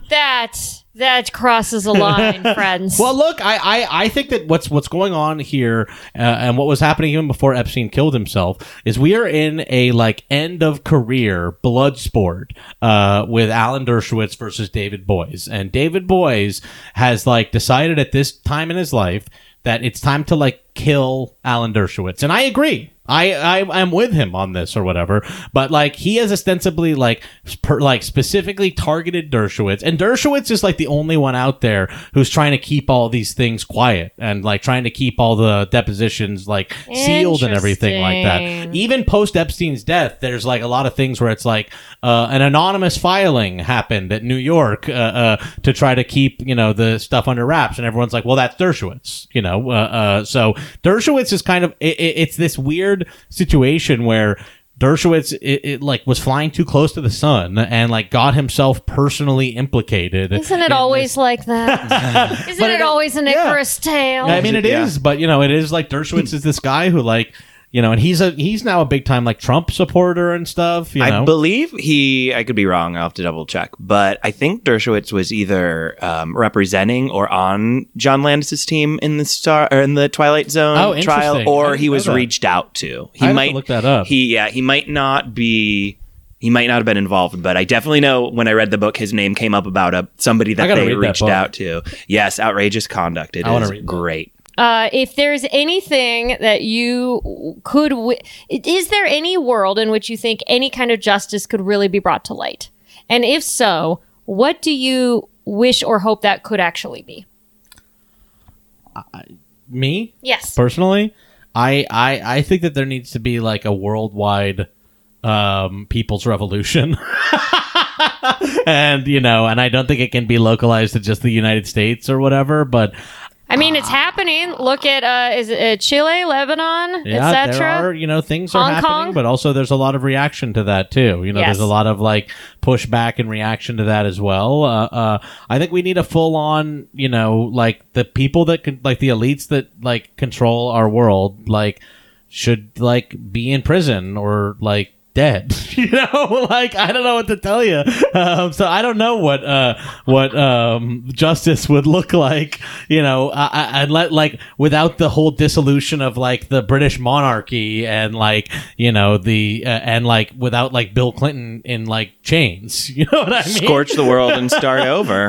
that that crosses a line, <laughs> friends. Well, look, I, I, I think that what's what's going on here, uh, and what was happening even before Epstein killed himself, is we are in a like end of career blood sport uh, with Alan Dershowitz versus David Boies, and David Boies has like decided at this time in his life that it's time to like kill Alan Dershowitz, and I agree. I, I I'm with him on this or whatever, but like he has ostensibly like per, like specifically targeted Dershowitz, and Dershowitz is like the only one out there who's trying to keep all these things quiet and like trying to keep all the depositions like sealed and everything like that. Even post Epstein's death, there's like a lot of things where it's like uh, an anonymous filing happened at New York uh, uh, to try to keep you know the stuff under wraps, and everyone's like, well, that's Dershowitz, you know. Uh, uh, so Dershowitz is kind of it, it- it's this weird situation where. Dershowitz, it, it like was flying too close to the sun and like got himself personally implicated. Isn't in it this- always like that? <laughs> Isn't it, it- always an yeah. Icarus tale? I mean, it is, Yeah. but you know, it is like Dershowitz hmm. is this guy who like, you know, and he's a he's now a big time like Trump supporter and stuff. You I believe he, I could be wrong, I'll have to double check, but I think Dershowitz was either um, representing or on John Landis's team in the Star or in the Twilight Zone Oh, trial, or he was that. reached out to. He to might look that up. He, yeah, he might not be. He might not have been involved, but I definitely know when I read the book, his name came up about a somebody that they read that reached out to. Yes, outrageous conduct. It I is read great. Uh, if there's anything that you could, w- is there any world in which you think any kind of justice could really be brought to light? And if so, what do you wish or hope that could actually be? Me Yes. personally, I, I I think that there needs to be like a worldwide um, people's revolution. <laughs> and you know, and I don't think it can be localized to just the United States or whatever. But I mean, it's happening. Look at uh, is it uh, Chile, Lebanon, yeah, there etc. are you know things are happening, Kong? but also there's a lot of reaction to that too. You know, Yes. there's a lot of like pushback and reaction to that as well. Uh, uh, I think we need a full on, you know, like the people that can, like the elites that like control our world, like should like be in prison or like dead. <laughs> you know, <laughs> like I don't know what to tell you. Um, so I don't know what uh, what um, justice would look like. You know, I, I, I'd let like without the whole dissolution of like the British monarchy and like you know the uh, and like without like Bill Clinton in like chains. <laughs> You know what I mean? Scorch the world and start over.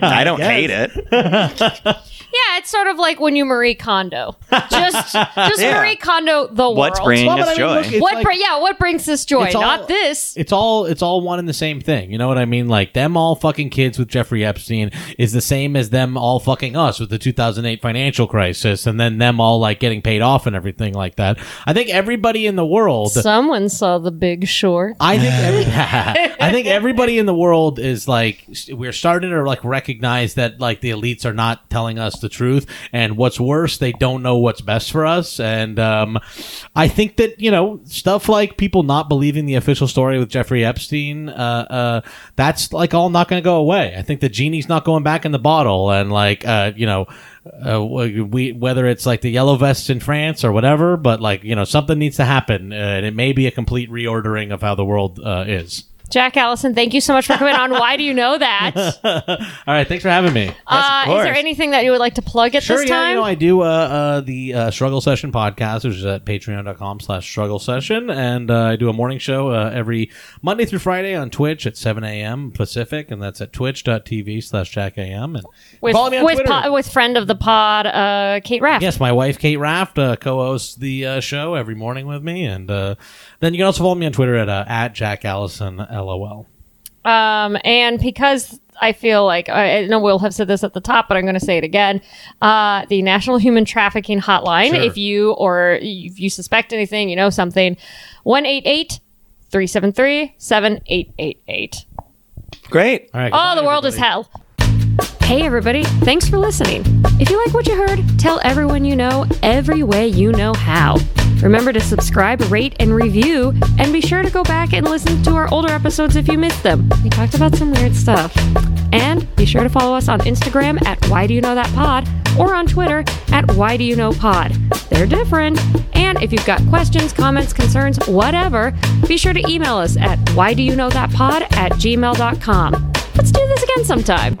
I don't guess. hate it. Yeah, it's sort of like when you Marie Kondo. Just, <laughs> just Yeah. Marie Kondo the What's world. bringing Well, but us I mean, joy? look, it's what? like- br- yeah, what brings this joy? It's all- Not this. it's all it's all one and the same thing. You know what I mean? Like them all fucking kids with Jeffrey Epstein is the same as them all fucking us with the 2008 financial crisis, and then them all like getting paid off and everything like that. I think everybody in the world. Someone saw The Big Short. I think every, <laughs> <laughs> I think everybody in the world is like we're starting to like recognize that like the elites are not telling us the truth, and what's worse, they don't know what's best for us. And um, I think that you know stuff like people not believing the official story with Jeffrey Epstein, uh, uh, that's like all not going to go away. I think the genie's not going back in the bottle, and like uh, you know. Uh, we whether it's like the yellow vests in France or whatever, but like you know something needs to happen, uh, and it may be a complete reordering of how the world uh, is. Jack Allison, thank you so much for coming on. Why do you know that? <laughs> All right, thanks for having me. uh, is there anything that you would like to plug at Sure, this yeah, time? you know, I do uh, uh, the uh, Struggle Session podcast, which is at patreon.com slash struggle session. And uh, I do a morning show uh, every Monday through Friday on Twitch at 7 a.m. Pacific, and that's at twitch.tv slash jackam. And with follow me on with, Twitter. po- with friend of the pod, uh, Kate Raff. Yes, my wife Kate Raft uh, co-hosts the uh, show every morning with me, and uh, then you can also follow me on Twitter at uh, at Jack Allison LOL. Um, and because I feel like I know we'll have said this at the top, but I'm going to say it again. Uh, the National Human Trafficking Hotline. Sure. If you or if you suspect anything, you know something, one eight eight three seven three seven eight eight eight. Great. All right. Oh, goodbye, the world is hell. Hey, everybody. Thanks for listening. If you like what you heard, tell everyone you know every way you know how. Remember to subscribe, rate, and review, and be sure to go back and listen to our older episodes if you missed them. We talked about some weird stuff. And be sure to follow us on Instagram at Why Do You Know That Pod or on Twitter at Why Do You Know Pod. They're different. And if you've got questions, comments, concerns, whatever, be sure to email us at Why Do You Know That Pod at gmail.com. Let's do this again sometime.